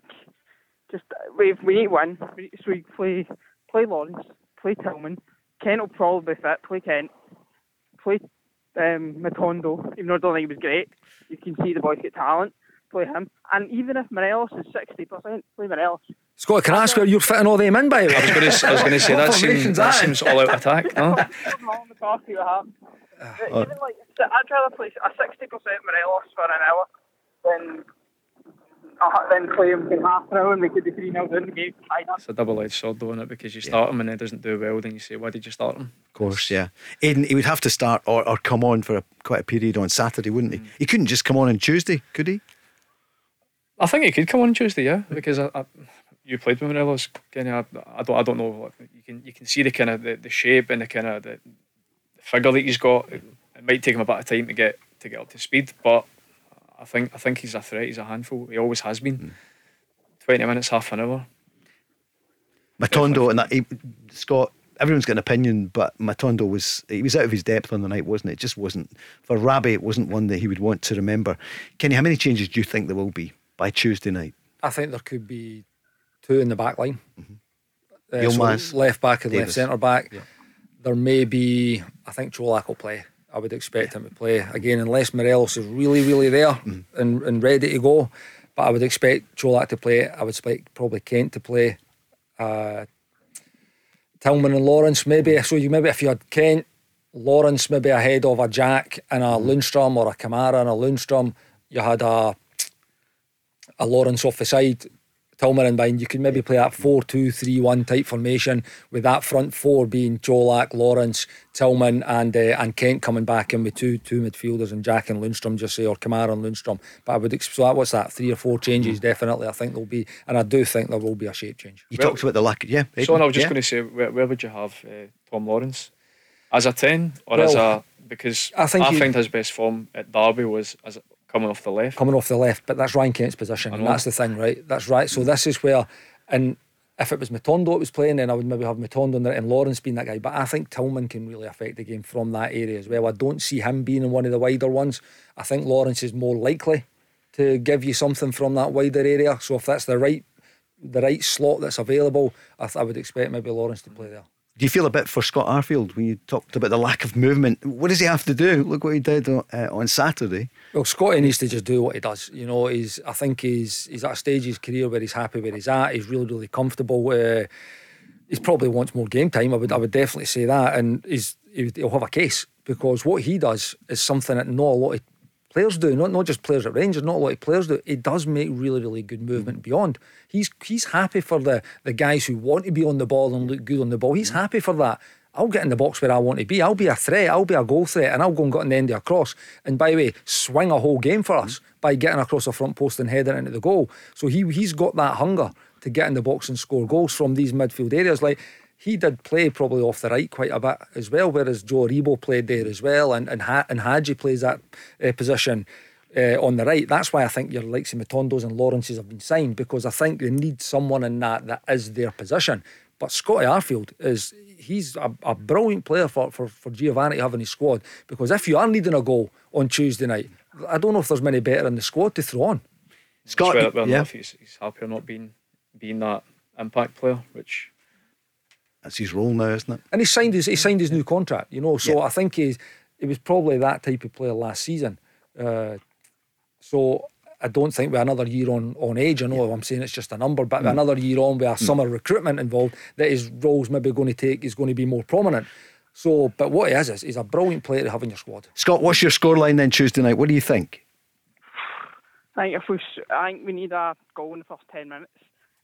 just we we need win. So we play play Lawrence, play Tillman, Kent will probably be fit. Play Kent. Play um, Matondo, even though I don't think he was great. You can see the boy's got talent. Play him. And even if Morelos is 60%, play Morelos. Scott, can I ask where you're fitting all them in by? I was going to, I was going to say that seems, formation's that that seems all out attack. No? Put them all in the car, see what happens. But even like, I'd rather play a 60% Morelos for an hour than, uh, than play him for half an hour and we could be 3 0 down the game. It's a double-edged sword, though, isn't it? Because you start him and it doesn't do well, then you say, "Why did you start him?" Of course, yeah. Aiden, he would have to start or, or come on for a, quite a period on Saturday, wouldn't he? He couldn't just come on on Tuesday, could he? I think he could come on Tuesday, yeah, because I, I, you played with Morelos, Kenny. I, I don't, I don't know. You can, you can see the kind of the, the shape and the kind of the, the figure that he's got. It, it might take him a bit of time to get to get up to speed, but I think, I think he's a threat. He's a handful. He always has been. Mm. Twenty minutes, half an hour. Matondo and that he, Scott. Everyone's got an opinion, but Matondo was he was out of his depth on the night, wasn't it? It just wasn't for Rabbi. It wasn't one that he would want to remember. Kenny, how many changes do you think there will be by Tuesday night? I think there could be two in the back line. Uh, Yilmaz, so left back and left centre back. There may be, I think Colak will play. I would expect him to play again, unless Morelos is really, really there and, and ready to go. But I would expect Colak to play. I would expect probably Kent to play. Uh, Tillman and Lawrence maybe. So you maybe if you had Kent, Lawrence maybe ahead of a Jack and a Lundstram or a Kamara and a Lundstram, you had a a Lawrence off the side, Tillman in behind. You could maybe play that 4 2 3 1 type formation with that front four being Colak, Lawrence, Tillman, and uh, and Kent coming back in with two two midfielders and Jack and Lundstram, just say, or Kamara and Lundstram. But I would ex- so that what's that three or four changes definitely. I think there'll be, and I do think there will be a shape change. You Well- talked about the lack. Yeah, So Aiden, I was just yeah. going to say, where, where would you have uh, Tom Lawrence as a ten or as a because I I, think he- find his best form at Derby was as coming off the left. coming off the left, but that's Ryan Kent's position, and that's the thing, right? That's right. So this is where, and if it was Matondo that was playing, then I would maybe have Matondo in there and Lawrence being that guy. But I think Tillman can really affect the game from that area as well. I don't see him being in one of the wider ones. I think Lawrence is more likely to give you something from that wider area. So if that's the right, the right slot that's available, I, th- I would expect maybe Lawrence to play there. Do you feel a bit for Scott Arfield when you talked about the lack of movement? What does he have to do? Look what he did on, uh, on Saturday. Well, Scotty needs to just do what he does. You know, he's. I think he's he's at a stage of his career where he's happy where he's at. He's really, really comfortable. Uh, he's probably wants more game time. I would, I would definitely say that, and he's he'll have a case because what he does is something that not a lot of players do. Not not just players at Rangers. Not a lot of players do. He does make really, really good movement mm. beyond. He's he's happy for the the guys who want to be on the ball and look good on the ball. He's mm. happy for that. I'll get in the box where I want to be. I'll be a threat. I'll be a goal threat, and I'll go and get on the end of a cross. And by the way, swing a whole game for us mm. by getting across the front post and heading into the goal. So he he's got that hunger to get in the box and score goals from these midfield areas. Like he did play probably off the right quite a bit as well, whereas Joe Aribo played there as well, and and, ha- and Hagi plays that uh, position. Uh, on the right, that's why I think your likes of Matondos and Lawrences have been signed because I think they need someone in that that is their position. But Scotty Arfield is he's a, a brilliant player for, for, for Giovanni to have in his squad because if you are needing a goal on Tuesday night, I don't know if there's many better in the squad to throw on. Scott, well, well yeah, enough, he's, he's happier not being being that impact player, which that's his role now, isn't it? And he signed his he signed his new contract, you know. So Yeah. I think he's he was probably that type of player last season. Uh, so I don't think with another year on on age, I know I'm saying it's just a number, but with another year on with a summer recruitment involved, that his role's maybe going to take is going to be more prominent. So, but what he is is he's a brilliant player to have in your squad. Scott, what's your scoreline then Tuesday night? What do you think? I think if we, s- I think we need a goal in the first ten minutes,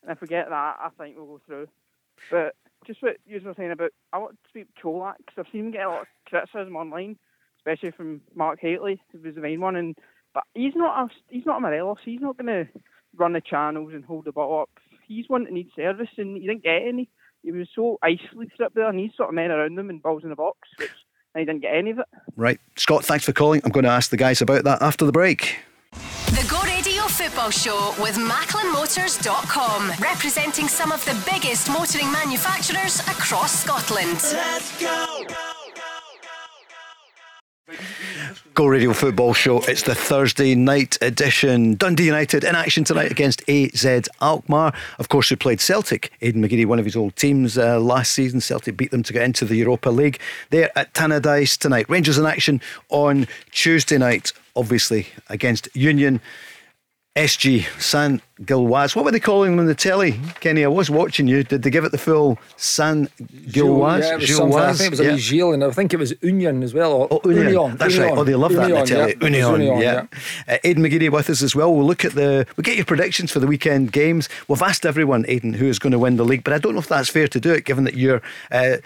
and if we get that, I think we'll go through. But just what you were saying about, I want to speak to Colak because I've seen him get a lot of criticism online, especially from Mark Hateley, who was the main one. And but he's not a, he's not a Morelos. He's not going to run the channels and hold the ball up. He's one that needs service, and he didn't get any. He was so isolated up there, and he's sort of men around him and balls in the box, which and he didn't get any of it. Right, Scott, thanks for calling. I'm going to ask the guys about that after the break. The Go Radio Football Show with MacklinMotors.com, representing some of the biggest motoring manufacturers across Scotland. Let's Go Radio Football Show. It's the Thursday night edition. Dundee United in action tonight against AZ Alkmaar. Of course, who played Celtic. Aiden McGeady, one of his old teams uh, last season. Celtic beat them to get into the Europa League. They're at Tannadice tonight. Rangers in action on Tuesday night, obviously, against Union. SG San Gilwaz. What were they calling them on the telly, Kenny? I was watching you. Did they give it the full San Gilwaz? Yeah, it was something. I think it was yeah. Gilles, and I think it was Union as well. Or Oh, Union. Union. That's Union. right. Oh, they love that on the telly. yeah. Union, Union, yeah. Uh, Aiden McGeady with us as well. We'll look at the. We'll get your predictions for the weekend games. We've asked everyone, Aiden, who is going to win the league, but I don't know if that's fair to do it, given that you're. Uh,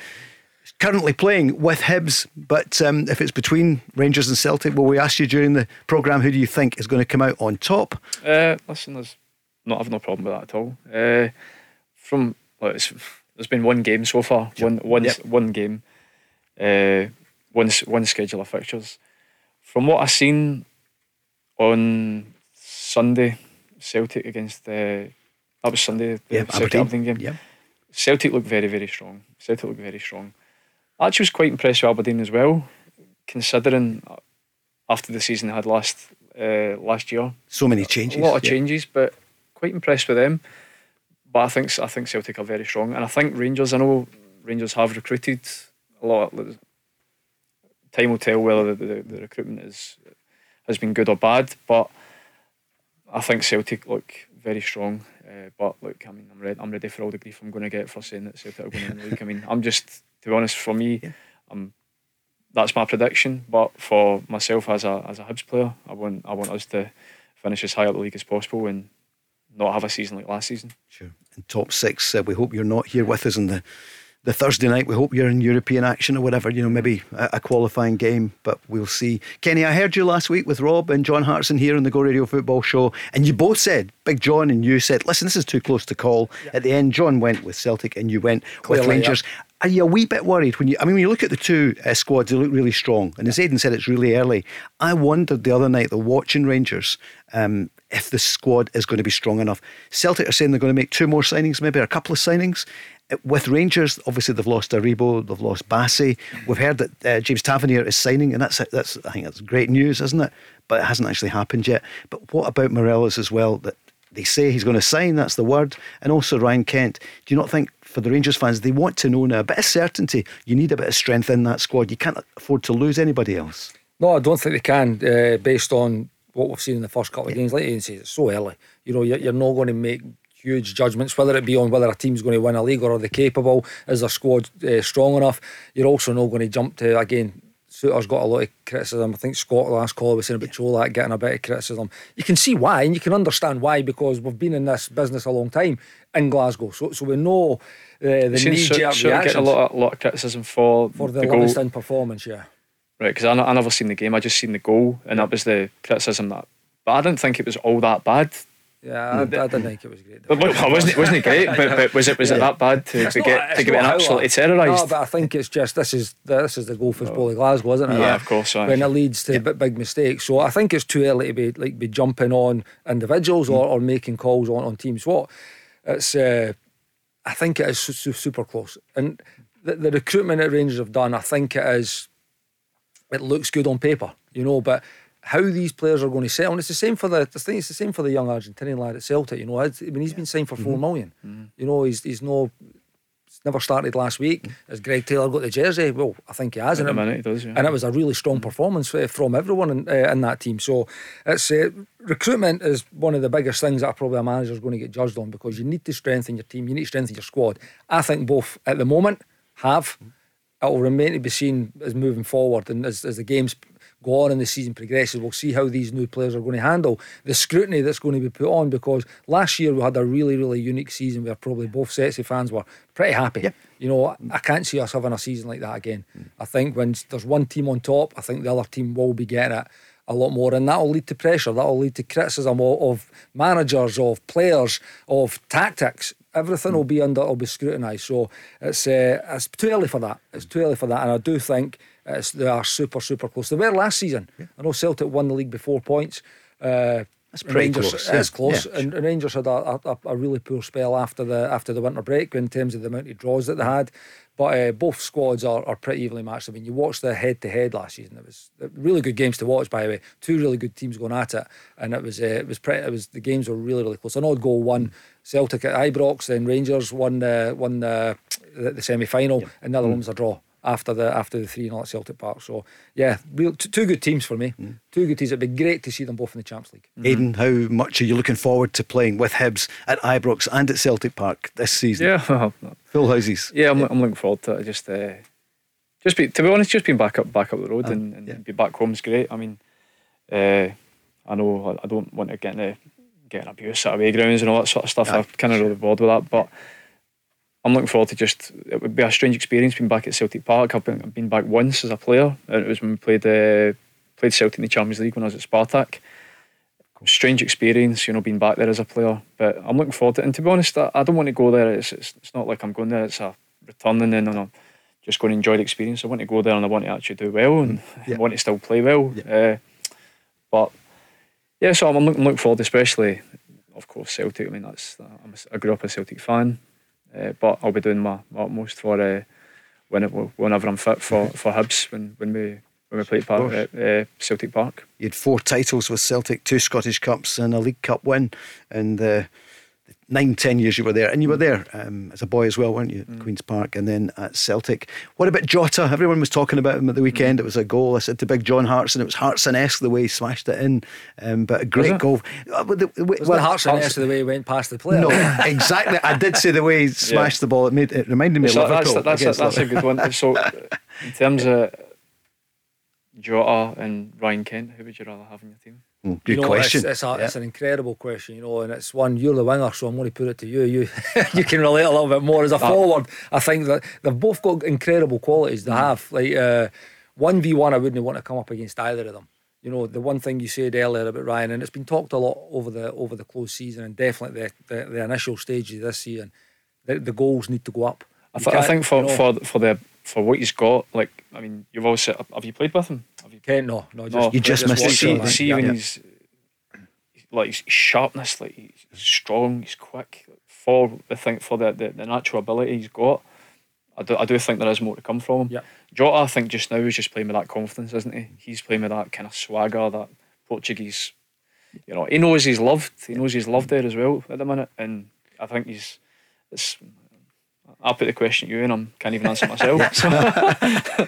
Currently playing with Hibs, but um, if it's between Rangers and Celtic, well, we asked you during the programme who do you think is going to come out on top? Uh, listen, there's not have no problem with that at all. Uh, from well, it's, there's been one game so far, one one Yep. one game, uh, one one schedule of fixtures. From what I've seen on Sunday, Celtic against the that was Sunday, the Yeah, Celtic Aberdeen game. Yeah. Celtic looked very very strong. Celtic looked very strong. I actually was quite impressed with Aberdeen as well, considering uh, after the season they had last uh, last year. So many changes. A lot of yeah. changes, but quite impressed with them. But I think I think Celtic are very strong, and I think Rangers. I know Rangers have recruited a lot. Time will tell whether the, the, the recruitment is has been good or bad, but I think Celtic look very strong. Uh, but look, I mean, I'm ready. I'm ready for all the grief I'm going to get for saying that Celtic are going to win the league. I mean, I'm just to be honest. For me, I'm that's my prediction. But for myself as a as a Hibs player, I want I want us to finish as high up the league as possible and not have a season like last season. Sure. In top six, uh, we hope you're not here with us on the, the Thursday night. We hope you're in European action or whatever, you know, maybe a, a qualifying game, but we'll see. Kenny, I heard you last week with Rob and John Hartson here on the Go Radio Football Show, and you both said, Big John and you said, listen, this is too close to call. At the end, John went with Celtic and you went with Clearly, Rangers. Are you a wee bit worried when you? I mean, when you look at the two uh, squads, they look really strong. And as Aidan said, it's really early. I wondered the other night, the watching Rangers, um, if the squad is going to be strong enough. Celtic are saying they're going to make two more signings, maybe a couple of signings. Uh, With Rangers, obviously they've lost Aribo, they've lost Bassey. We've heard that uh, James Tavernier is signing, and that's that's I think that's great news, isn't it? But it hasn't actually happened yet. But what about Morelos as well? That they say he's going to sign, that's the word. And also Ryan Kent. Do you not think for the Rangers fans, they want to know now a bit of certainty? You need a bit of strength in that squad. You can't afford to lose anybody else. No, I don't think they can, uh, based on what we've seen in the first couple of games. Like Ian says, it's so early. You know, you're, you're not going to make huge judgments, whether it be on whether a team's going to win a league or are they capable, is their squad uh, strong enough. You're also not going to jump to, again, Souttar's got a lot of criticism. I think Scott last call was saying about Colak getting a bit of criticism. You can see why, and you can understand why because we've been in this business a long time in Glasgow, so so we know uh, the knee jerk reactions get a lot of, lot of criticism for, for the, the Livingston performance. Yeah, right? Because I, I never seen the game. I just seen the goal, and that was the criticism that. But I didn't think it was all that bad. Yeah, I, I didn't think it was great. But look, wasn't it, wasn't it great? But, but was it was it that bad to, to not- get it's to get not an absolutely I- terrorised? No, but I think it's just this is this is the goal for Bully Glasgow, isn't it? Yeah, of course, aye. When it leads to big, big mistakes, so I think it's too early to be like be jumping on individuals or, or making calls on, on teams. What it's, uh, I think it is su- su- super close, and the, the recruitment that Rangers have done, I think it is. It looks good on paper, you know, but how these players are going to settle. And it's the same for the. I think it's the same for the young Argentinian lad at Celtic. You know, I mean, he's been signed for four million. You know, he's he's no. Never started last week. Has Greg Taylor got the jersey? Well, I think he has. The it- minute does, yeah. And it was a really strong performance uh, from everyone in, uh, in that team. So it's uh, recruitment is one of the biggest things that probably a manager is going to get judged on because you need to strengthen your team. You need to strengthen your squad. I think both at the moment have. It will remain to be seen as moving forward and as, as the games go on and the season progresses. We'll see how these new players are going to handle the scrutiny that's going to be put on because last year we had a really, really unique season where probably both sets of fans were pretty happy. You know, I- can't see us having a season like that again. I think when there's one team on top, I think the other team will be getting it a lot more, and that'll lead to pressure. That'll lead to criticism of, of managers, of players, of tactics. Everything will be under, will be scrutinised. So it's uh, it's too early for that. It's too early for that, and I do think they are super, super close. They were last season. I know Celtic won the league by four points. Uh, That's pretty Rangers, close, It's yeah. close, Yeah, and, and Rangers had a, a, a really poor spell after the after the winter break in terms of the amount of draws that they had. But uh, both squads are, are pretty evenly matched. I mean, you watched the head to head last season. It was really good games to watch. By the way, two really good teams going at it, and it was uh, it was pretty. It was the games were really really close. An odd goal won Celtic at Ibrox, then Rangers won the won the, the, semi final, and the other one was a draw after the after the three 0 at Celtic Park. So yeah, real t- two good teams for me. Two good teams. It'd be great to see them both in the Champions League. Aiden, how much are you looking forward to playing with Hibs at Ibrox and at Celtic Park this season? Yeah, Full houses. yeah, I'm, I'm looking forward to it. I just, uh, just be to be honest, just being back up, back up the road Oh, and, and yeah. be back home is great. I mean, uh, I know I I don't want to get into getting abuse at away grounds and all that sort of stuff. Aye, I'm kind of really bored with that, but I'm looking forward to just. It would be a strange experience being back at Celtic Park. I've been, I've been back once as a player, and it was when we played uh, played Celtic in the Champions League when I was at Spartak. Strange experience, you know, being back there as a player. But I'm looking forward to it. And to be honest, I, I don't want to go there. It's, it's it's not like I'm going there. It's a returning in and I'm just going to enjoy the experience. I want to go there and I want to actually do well and Yeah. I want to still play well. Uh, but yeah, so I'm, I'm looking, looking forward, especially, of course, Celtic. I mean, that's I'm a, I grew up a Celtic fan, uh, but I'll be doing my, my utmost for uh, when it, whenever I'm fit for for Hibs when when we when we play at, Park, uh, Celtic Park. You had four titles with Celtic, two Scottish Cups and a League Cup win. And uh, nine, ten years you were there. And you were there um, as a boy as well, weren't you? At Queen's Park and then at Celtic. What about Jota? Everyone was talking about him at the weekend. It was a goal. I said to Big John Hartson, it was Hartson esque the way he smashed it in. Um, but a great goal. Uh, the- the- Was well, and the way he went past the player? No, exactly. I did say the way he smashed the ball. It made it reminded me So of that's Liverpool. that's, a, that's a good one. So in terms of Jota and Ryan Kent, who would you rather have in your team? Mm, You Good know, question. It's, it's, a, Yeah. it's an incredible question, you know, and it's one you're the winger, so I'm going to put it to you. You you can relate a little bit more as a forward. I think that they've both got incredible qualities. Mm. They have like uh, one v one. I wouldn't want to come up against either of them. You know, the one thing you said earlier about Ryan, and it's been talked a lot over the over the close season, and definitely the the, the initial stages of this season. The, the goals need to go up. I, th- I think for, you know, for for the for what he's got, like I mean, you've also have you played with him? Have you? Kent, no, no, just, No. You just missed watch it, see, see Yeah, when yeah. he's like his sharpness, like he's strong, he's quick. For I think for the, the, the natural ability he's got, I do I do think there is more to come from him. Yeah. Jota, I think just now is just playing with that confidence, isn't he? He's playing with that kind of swagger, that Portuguese. You know, he knows he's loved. He knows he's loved there as well at the minute, and I think he's. It's. I'll put the question to you, and I can't even answer myself.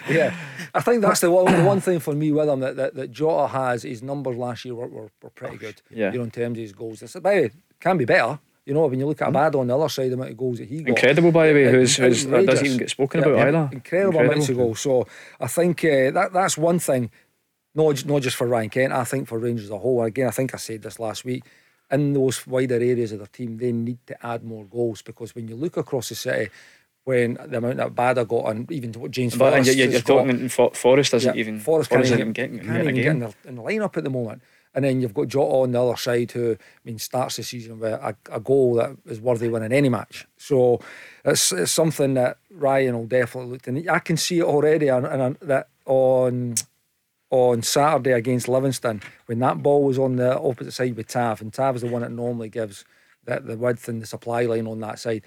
yeah, I think that's the one, the one thing for me with him that, that, that Jota has. His numbers last year were, were, were pretty good. Yeah. you know, in terms of his goals. This, by the way, can be better. You know, when you look at Abad on the other side, the amount of goals that he got. Incredible, by the way, who's, who's that doesn't even get spoken Yeah, about yeah, either. Incredible, amounts of goals. So I think uh, that that's one thing. Not not just for Ryan Kent. I think for Rangers as a whole. Again, I think I said this last week. In those wider areas of their team, they need to add more goals because when you look across the city, when the amount that Bada got and even to what James But and Forrest you're, you're got- talking For, Forrest isn't yeah, even Forrest Forrest can't isn't even getting, get, can't even get in, the, in the lineup at the moment. And then you've got Jota on the other side, who I mean starts the season with a, a goal that is worthy winning any match. So it's, it's something that Ryan will definitely look. And I can see it already on, on that on on Saturday against Livingston when that ball was on the opposite side with Tav, and Tav is the one that normally gives that the width and the supply line on that side.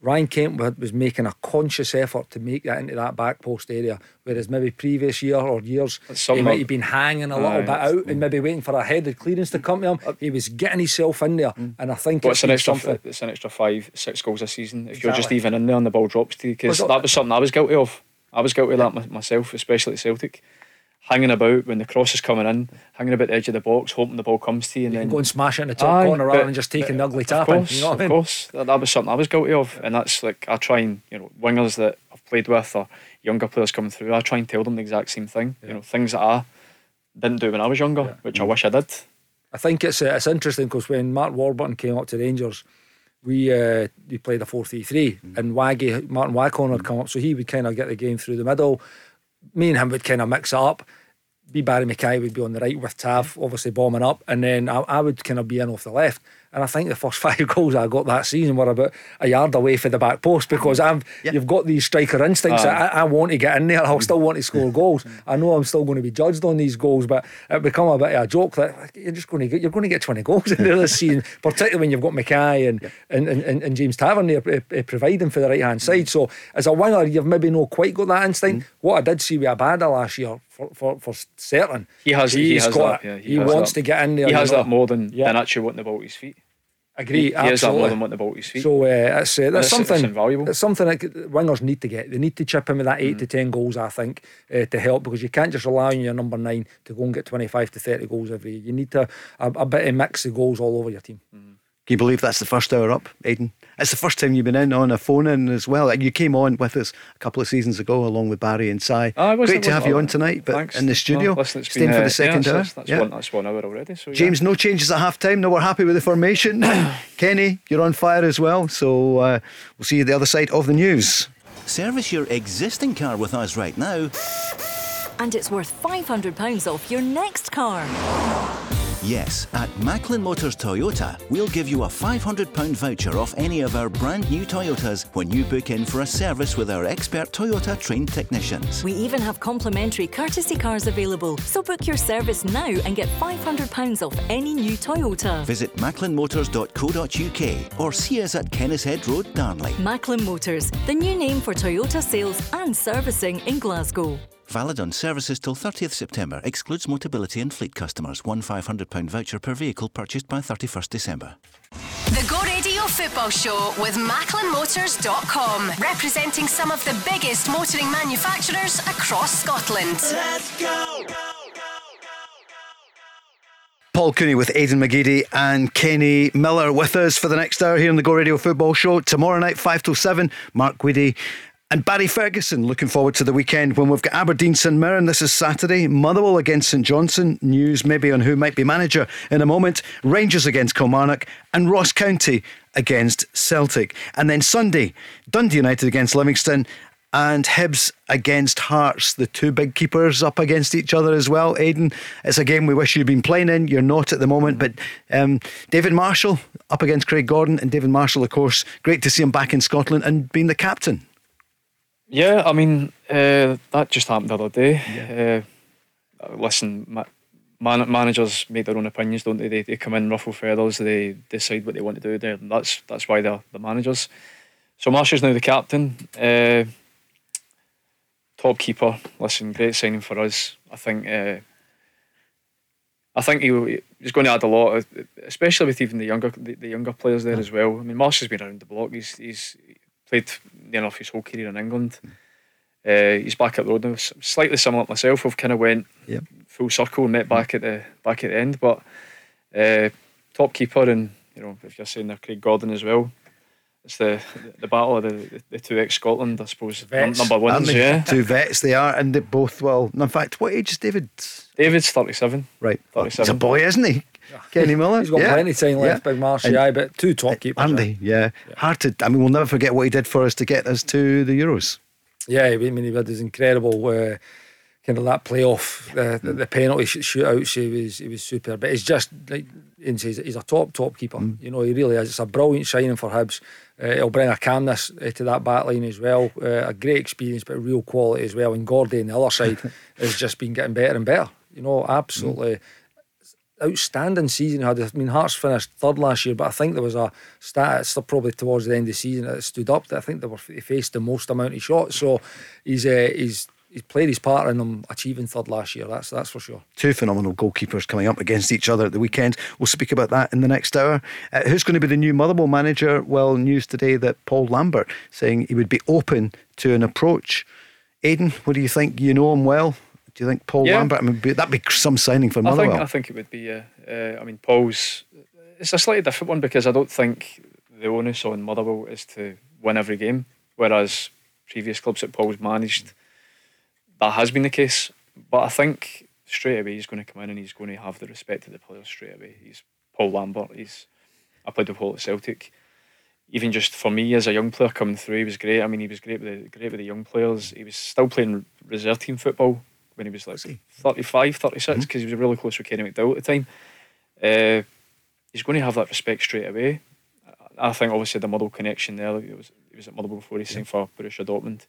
Ryan Kent wa- was making a conscious effort to make that into that back post area, whereas maybe previous year or years he might have been hanging a little bit out and maybe waiting for a headed clearance to come to him. Uh, he was getting himself in there, mm. and I think But it's an extra, something. it's an extra five, six goals a season. If you're just even in there and the ball drops to you, because Well, that was something I was guilty of. I was guilty of that my- myself, especially at Celtic. Hanging about when the cross is coming in, hanging about the edge of the box, hoping the ball comes to you, and You then go and smash it in the top Aye, corner rather but- than just taking the ugly Of tap in. course, You know what I mean? Of course, that, that was something I was guilty of, and that's like I try and you know wingers that I've played with or younger players coming through. I try and tell them the exact same thing. You know things that I didn't do when I was younger, which I wish I did. I think it's uh, it's interesting because when Mark Warburton came up to Rangers, we uh, we played a 4 3 3 and Waggy, Martin Waghorn had come up, so he would kind of get the game through the middle. Me and him would kind of mix it up. Be Barrie McKay would be on the right with Tav, obviously bombing up, and then I, I would kind of be in off the left. And I think the first five goals I got that season were about a yard away for the back post because I've Yeah. you've got these striker instincts. Aye. I, I want to get in there. I'll still want to score goals. I know I'm still going to be judged on these goals, but it become a bit of a joke that you're just going to get you're going to get 20 goals in there this season, particularly when you've got McKay and and, and, and, and James Tavernier uh, uh, providing for the right hand side. So as a winger, you've maybe not quite got that instinct. What I did see with Abada last year. For, for, for certain, He has- he has got that, yeah, he he wants that. to get in there. He has that more than, Yeah. than actually wanting the ball at his feet. Agree. He, he has that more than wanting the ball at his feet. So uh, it's, uh, that's something. it's invaluable. It's something that wingers need to get. They need to chip in with that eight Mm. to ten goals, I think, uh, to help because you can't just rely on your number nine to go and get twenty five to thirty goals every year. You need to a, a bit of mix of goals all over your team. Can you believe that's the first hour up, Aiden? It's the first time you've been in on a phone in as well. Like, You came on with us a couple of seasons ago along with Barry and Si. It wasn't- Great to have you on tonight, but Thanks. in the studio, No, listen, staying been, for uh, the second yeah, hour. That's, that's, Yeah. one, that's one hour already. So yeah. James, no changes at half time. No, we're happy with the formation. Kenny, you're on fire as well. So uh, we'll see you the other side of the news. Service your existing car with us right now. And it's worth £500 off your next car. Yes, at Macklin Motors Toyota, we'll give you a £500 voucher off any of our brand new Toyotas when you book in for a service with our expert Toyota trained technicians. We even have complimentary courtesy cars available. So book your service now and get £500 off any new Toyota. Visit macklinmotors.co.uk or see us at Kennishead Road, Darnley. Macklin Motors, the new name for Toyota sales and servicing in Glasgow. Valid on services till 30th September. Excludes Motability and fleet customers. One £500 voucher per vehicle purchased by 31st December. The Go Radio Football Show with MacklinMotors.com, representing some of the biggest motoring manufacturers across Scotland. Let's go! Paul Cooney with Aiden McGeady and Kenny Miller with us for the next hour here on the Go Radio Football Show. Tomorrow night, 5 till 7, Mark Whitty and Barry Ferguson. Looking forward to the weekend when we've got Aberdeen St Mirren. This is Saturday. Motherwell against St Johnstone. News maybe on who might be manager in a moment. Rangers against Kilmarnock and Ross County against Celtic. And then Sunday, Dundee United against Livingston and Hibs against Hearts, the two big keepers up against each other as well. Aiden, it's a game we wish you'd been playing in. You're not at the moment, but um, David Marshall up against Craig Gordon, and David Marshall, of course, great to see him back in Scotland and being the captain. Yeah, I mean, uh, that just happened the other day. Uh, listen, ma- man- managers make their own opinions, don't they? they? They come in, ruffle feathers, they decide what they want to do there. That's that's why they're the managers. So Marshall's now the captain. Uh, top keeper. Listen, great signing for us. I think. Uh, I think he, he's going to add a lot, especially with even the younger the, the younger players there as well. I mean, Marshall's been around the block. He's he's played near enough his whole career in England. Uh, he's back at the road now, slightly similar to myself. We've kind of went Yep. full circle and met back at the back at the end. But uh, top keeper, and you know, if you're saying they're Craig Gordon as well, it's the the battle of the, the two ex Scotland, I suppose. Vets. number Aren't ones, yeah. Two vets they are, and they both, well, in fact, what age is David? David's thirty-seven. Right. 37. He's a boy, isn't he? Kenny Miller. He's got Yeah. plenty of time left, Yeah. Big Marcy, And- aye, but two top keepers. Aren't aye. Yeah. Hard to. I mean, we'll never forget what he did for us to get us to the Euros. Yeah, I mean, he had his incredible uh, kind of that playoff, the, the, the penalty sh- shootouts. He was he was super, but he's just like Ian says, he's a top top keeper. You know, he really is. It's a brilliant signing for Hibs. Uh, he'll bring a calmness uh, to that back line as well. Uh, a great experience, but real quality as well. And Gordy on the other side has just been getting better and better. You know, absolutely outstanding season. Had I mean, Hearts finished third last year, but I think there was a stat probably towards the end of the season that stood up. That I think they were they faced the most amount of shots. So he's uh, he's he's played his part in them achieving third last year. That's that's for sure. Two phenomenal goalkeepers coming up against each other at the weekend. We'll speak about that in the next hour. Uh, who's going to be the new Motherwell manager? Well, news today that Paul Lambert saying he would be open to an approach. Aiden, what do you think? You know him well. Do you think Paul Yeah. Lambert? I mean, that'd be some signing for I Motherwell. think I think it would be. Uh, uh, I mean, Paul's. It's a slightly different one because I don't think the onus on Motherwell is to win every game, whereas previous clubs that Paul's managed, that has been the case. But I think straight away he's going to come in and he's going to have the respect of the players straight away. He's Paul Lambert. He's I played with Paul at Celtic. Even just for me as a young player coming through, he was great. I mean, he was great with the great with the young players. He was still playing reserve team football when he was like he? 35, 36, because he was really close with Kenny McDowall at the time. Uh, he's going to have that respect straight away. I think obviously the model connection there. It was he was at Motherwell before he signed for Borussia Dortmund.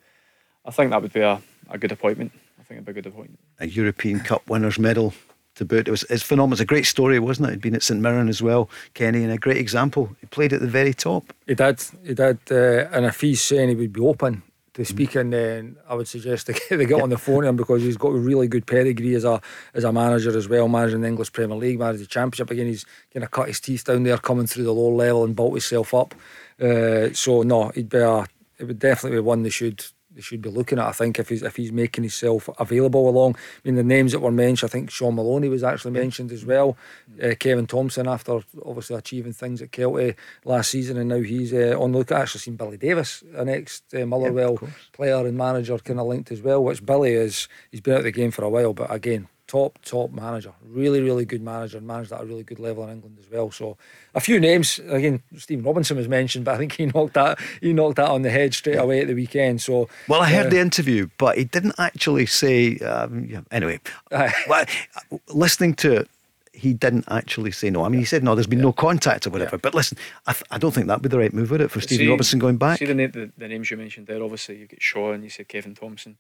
I think that would be a, a good appointment. I think it'd be a good appointment. A European Cup winners medal to boot. It was it's phenomenal. It's a great story, wasn't it? He'd been at St Mirren as well, Kenny, and a great example. He played at the very top. He did. He did. Uh, and if he's saying he would be open to speaking, then I would suggest they get, they get on the phone to him because he's got a really good pedigree as a as a manager as well, managing the English Premier League, managing the Championship. Again, he's kind of cut his teeth down there, coming through the lower level and built himself up. Uh, so no, he'd be a, it would definitely be one they should they should be looking at. I think if he's if he's making himself available along. I mean the names that were mentioned. I think Shaun Maloney was actually mentioned as well. Uh, Kevin Thomson, after obviously achieving things at Kelty last season, and now he's uh, on the look. I actually seen Billy Davies, an ex uh, Motherwell Yeah, player and manager, kind of linked as well. Which Billy is. He's been out of the game for a while, but again. Top, top manager, really, really good manager, and managed at a really good level in England as well. So, a few names again. Stephen Robinson was mentioned, but I think he knocked that he knocked that on the head straight away at the weekend. So, Well, I heard uh, the interview, but he didn't actually say. Um, yeah, anyway, well, listening to it, he didn't actually say no. I mean, he said no. There's been no contact or whatever. Yeah. But listen, I, th- I don't think that would be the right move, would it, for Stephen Robinson going back? See the, the, the names you mentioned there. Obviously, you get Shaw and you said Kevin Thomson.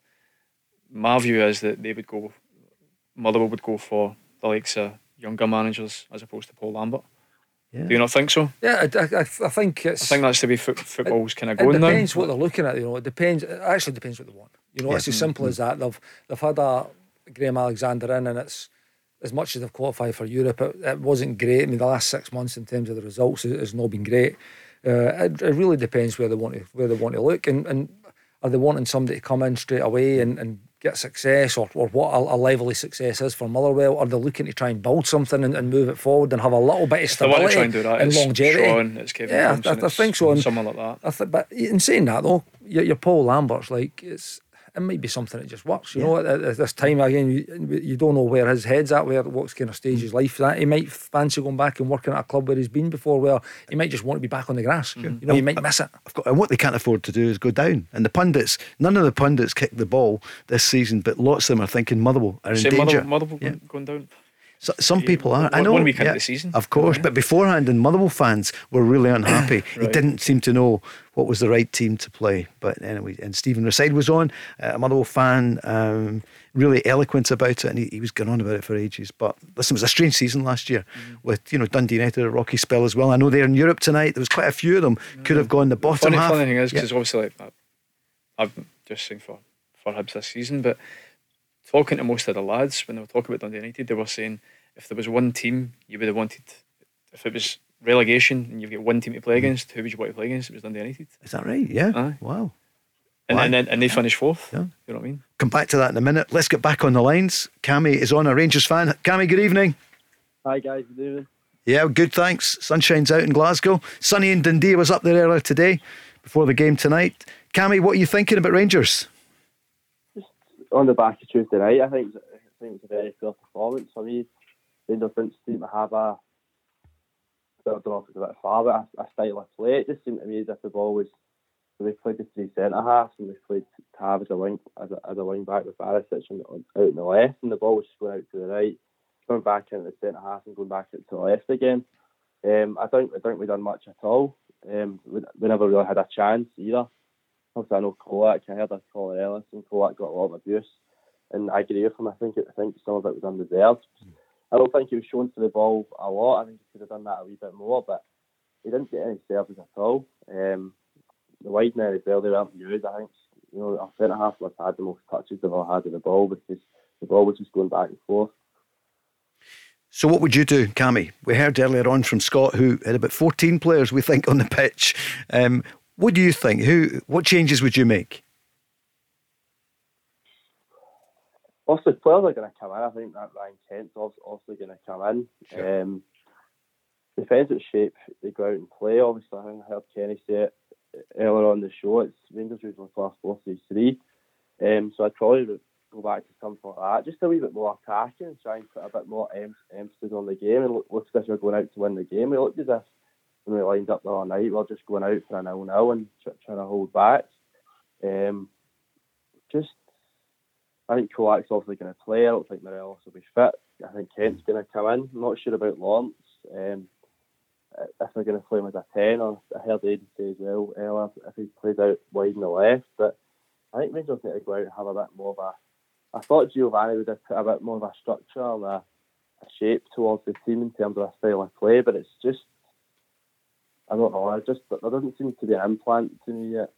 My view is that they would go, Motherwell would go for the likes of younger managers as opposed to Paul Lambert. Yeah. Do you not think so? yeah, I, I, I think it's. I think that's the way foot, football's kind of going now. It depends what they're looking at. You know, it depends. It actually depends what they want. You know, it's as simple as that. They've they've had a Graham Alexander in, and it's as much as they've qualified for Europe. It, it wasn't great. I mean, the last six months in terms of the results has, has not been great. Uh, it, it really depends where they want to where they want to look, and, and are they wanting somebody to come in straight away and, and get success, or, or what a, a level of success is for Motherwell? Are they looking to try and build something and, and move it forward and have a little bit of They want stability to try and do that. and It's longevity? Shaun, it's Kevin Yeah, I- I think so, and- Someone like that. I th- but in saying that though, your, your Paul Lambert's like it's it might be something that just works. You know, at, at this time again, you, you don't know where his head's at, where what kind of stage his life is at. He might fancy going back and working at a club where he's been before, where he might just want to be back on the grass. Mm-hmm. You know, he might miss it. Of course, and what they can't afford to do is go down. And the pundits, none of the pundits kicked the ball this season, but lots of them are thinking Motherwell are in Say danger. Motherwell, Motherwell Yeah. going down. So, some people are. I know. one week into the season. Of course, Yeah. but beforehand, and Motherwell fans were really unhappy. He didn't seem to know what was the right team to play. But anyway, and Stephen Reside was on, uh, a Motherwell fan, um, really eloquent about it, and he, he was going on about it for ages. But listen, it was a strange season last year Mm-hmm. with you know Dundee United a rocky spell as well. I know they're in Europe tonight. There was quite a few of them could have gone the bottom Funny, half. funny thing is, Yeah. because obviously, like, I've just seen for for Hibs this season, but talking to most of the lads when they were talking about Dundee United, they were saying if there was one team you would have wanted, if it was relegation and you've got one team to play hmm. against, who would you want to play against? It was Dundee United, Is that right? Yeah. Aye. Wow. and Why? and, then, and they finished fourth. Yeah. You know what I mean? Come back to that in a minute. Let's get back on the lines. Cammy is on, a Rangers fan. Cammy, good evening. Hi guys, good evening. Yeah, good, thanks. Sunshine's out in Glasgow. Sunny in Dundee was up there earlier today before the game tonight. Cammy, what are you thinking about Rangers? On the back of Tuesday night, I think I think it's a very fair performance for me. Rangers didn't seem to have a I don't know if it's a bit far, but a, a style of play. It just seemed to me as if the ball was we played the three centre halves and we played Tav as a wing as a, as a wing back with Barisic on, on, out in the left and the ball was just going out to the right, going back into the centre half and going back out to the left again. Um, I don't I don't we done much at all. Um, we, we never really had a chance either. I know Colak. I heard of Colin Ellis, and Colak got a lot of abuse, and I agree with him. I think it, I think some of it was undeserved. I don't think he was shown to the ball a lot. I think he could have done that a wee bit more, but he didn't get any service at all. Um, the wide men as well, they weren't used. I think you know our centre half have had the most touches they've ever had of the ball because the ball was just going back and forth. So, what would you do, Cammy? We heard earlier on from Scott, who had about 14 players, we think, on the pitch. Um, what do you think? Who? What changes would you make? Also, players are going to come in. I think that Ryan Kent's also, also going to come in. Um, defensive shape, they go out and play. Obviously, I think I heard Kenny say it earlier on the show. It's Rangers usually class four three three. Um, so I'd probably go back to something like that, just a wee bit more attacking, and try and put a bit more em- emphasis on the game. And look, look as if we're going out to win the game. We looked as if when we lined up the other night, we we're just going out for a nil nil and tr- trying to hold back. Um, just I think Colak's obviously going to play. I don't think Morelos will be fit. I think Kent's going to come in. I'm not sure about Lawrence. Um, if they're going to play him as a 10, or I heard Aiden say as well earlier, if he plays out wide in the left. But I think Rangers need to go out and have a bit more of a. I thought Giovanni would have put a bit more of a structure and a, a shape towards the team in terms of a style of play, but it's just. I don't know. I just there doesn't seem to be an implant to me yet.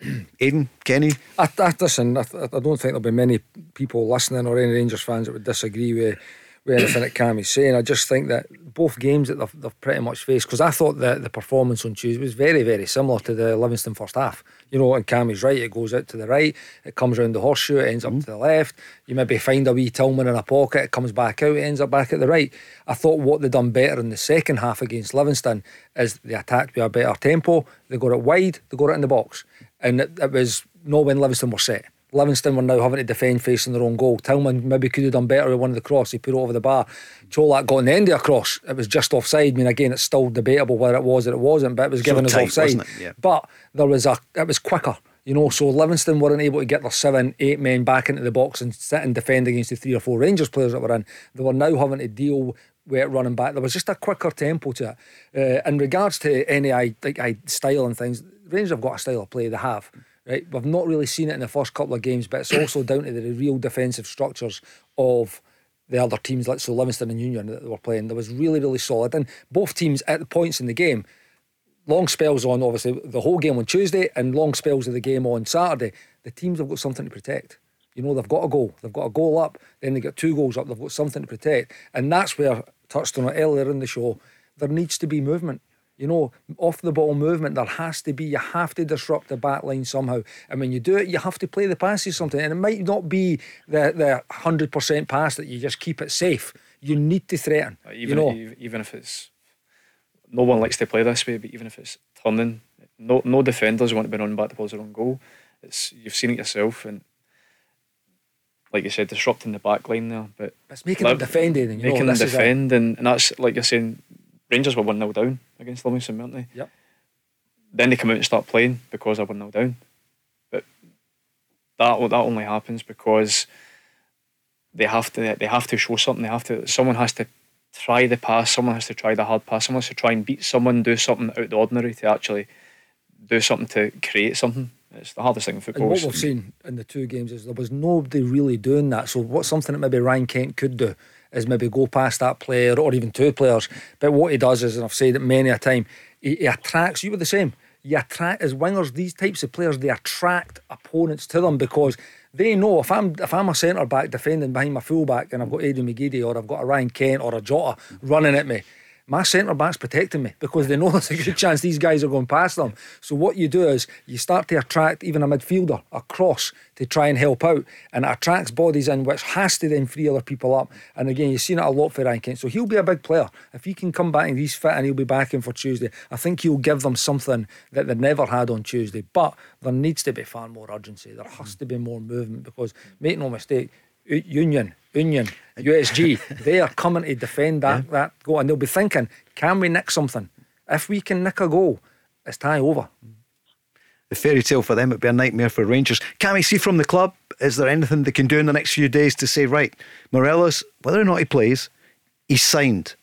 Aiden, Kenny? I, I, listen, I, I don't think there'll be many people listening or any Rangers fans that would disagree with with anything that Cammy's saying. I just think that both games that they've, they've pretty much faced, because I thought that the performance on Tuesday was very, very similar to the Livingston first half. You know, and Cammy's right, it goes out to the right, it comes around the horseshoe, it ends up mm. to the left. You maybe find a wee Tillman in a pocket, it comes back out, it ends up back at the right. I thought what they'd done better in the second half against Livingston is they attacked with a better tempo, they got it wide, they got it in the box. And it, it was not when Livingston were set. Livingston were now having to defend facing their own goal. Tillman maybe could have done better with one of the cross. He put it over the bar. Colak got in the end of a cross. It was just offside. I mean, again, it's still debatable whether it was or it wasn't, but it was given so as offside. Yeah. But there was a, it was quicker. You know, so Livingston weren't able to get their seven, eight men back into the box and sit and defend against the three or four Rangers players that were in. They were now having to deal with it running back. There was just a quicker tempo to it. Uh, in regards to any like, style and things, Rangers have got a style of play. They have. Right, we've not really seen it in the first couple of games, but it's also down to the real defensive structures of the other teams, like so Livingston and Union that were playing. There was really, really solid, and both teams at the points in the game, long spells on obviously the whole game on Tuesday, and long spells of the game on Saturday. The teams have got something to protect. You know, they've got a goal. They've got a goal up, then they get two goals up. They've got something to protect, and that's where touched on it earlier in the show. There needs to be movement you know, off the ball movement, there has to be, you have to disrupt the back line somehow. And when you do it, you have to play the passes something. And it might not be the, the 100% pass that you just keep it safe. You need to threaten. Uh, even, you know? even if it's, no one likes to play this way, but even if it's turning, no, no defenders want to be running back towards their own goal. It's, you've seen it yourself. And like you said, disrupting the back line there. But it's making them defend, and you making know, them defend, and, and that's like you're saying. Rangers were 1 0 down against Livingston, weren't they? Yep. Then they come out and start playing because they're 1 0 down. But that that only happens because they have to they have to show something. They have to someone has to try the pass, someone has to try the hard pass, someone has to try and beat someone, do something out of the ordinary to actually do something to create something. It's the hardest thing in football. And what we've seen in the two games is there was nobody really doing that. So what's something that maybe Ryan Kent could do is maybe go past that player or even two players. But what he does is, and I've said it many a time, he, he attracts. You were the same. You attract as wingers. These types of players they attract opponents to them because they know if I'm if I'm a centre back defending behind my full back and I've got Aiden McGeady or I've got a Ryan Kent or a Jota running at me my centre back's protecting me because they know there's a good chance these guys are going past them. So what you do is you start to attract even a midfielder across to try and help out, and it attracts bodies in, which has to then free other people up. And again, you've seen it a lot for Ryan Kent. So he'll be a big player if he can come back and he's fit and he'll be back in for Tuesday. I think he'll give them something that they never had on Tuesday. But there needs to be far more urgency. There has to be more movement because make no mistake, Union Union, USG, they are coming to defend that, yeah. that goal and they'll be thinking, can we nick something? If we can nick a goal, it's tie over. The fairy tale for them would be a nightmare for Rangers. Can we see from the club? Is there anything they can do in the next few days to say, right, Morelos, whether or not he plays, he's signed.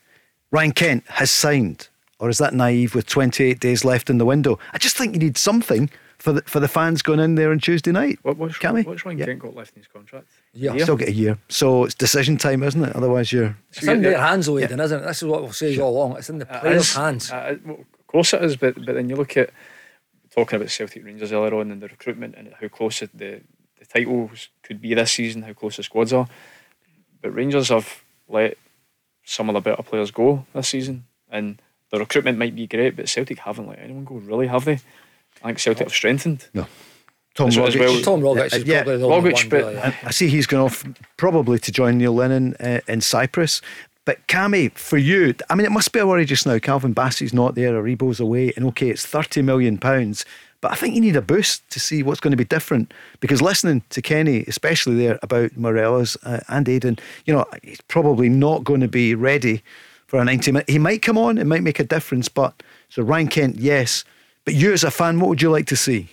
Ryan Kent has signed. Or is that naive with 28 days left in the window? I just think you need something for the, for the fans going in there on Tuesday night. What, what's, Can we? What's Ryan yeah. Kent got left in his contract? Yeah, year? still get a year. So it's decision time, isn't it? Otherwise, you're. It's in their hands, though, Aiden, isn't it? This is what we'll say all along. It's in the players' hands. Uh, well, of course it is, but but then you look at talking about Celtic Rangers earlier on and the recruitment and how close the the titles could be this season, how close the squads are. But Rangers have let some of the better players go this season, and the recruitment might be great, but Celtic haven't let anyone go. Really, have they? I think Celtic have strengthened. No. Tom Rogic. Well. Tom Rogic is yeah, probably the Rogic, but yeah. I see he's gone off probably to join Neil Lennon uh, in Cyprus. But Cammy, for you, I mean, it must be a worry just now. Calvin Bassey's not there, Aribo's away, and okay, it's thirty million pounds. But I think you need a boost to see what's going to be different. Because listening to Kenny, especially there about Morelos uh, and Aiden, you know, he's probably not going to be ready for a 90 minute. He might come on, it might make a difference. But so Ryan Kent, yes. But you as a fan, what would you like to see?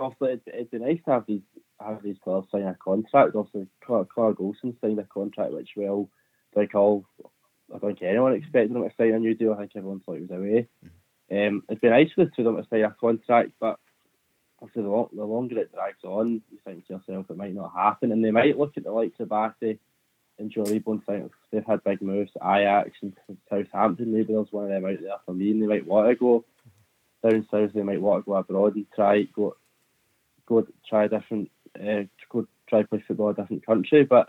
obviously it'd, it'd be nice to have these have these players sign a contract. Obviously, Clark, Clark Olsen signed a contract which will like all I don't think anyone expected him to sign a new deal. I think everyone thought he was away. Um, it'd be nice for the two of them to sign a contract, but obviously the, the longer it drags on, you think to yourself it might not happen, and they might look at the likes of Bassey Joe Aribo and they've had big moves Ajax and Southampton. Maybe there's one of them out there for me, and they might want to go down south. They might want to go abroad and try go go try different uh, go try play football in a different country. But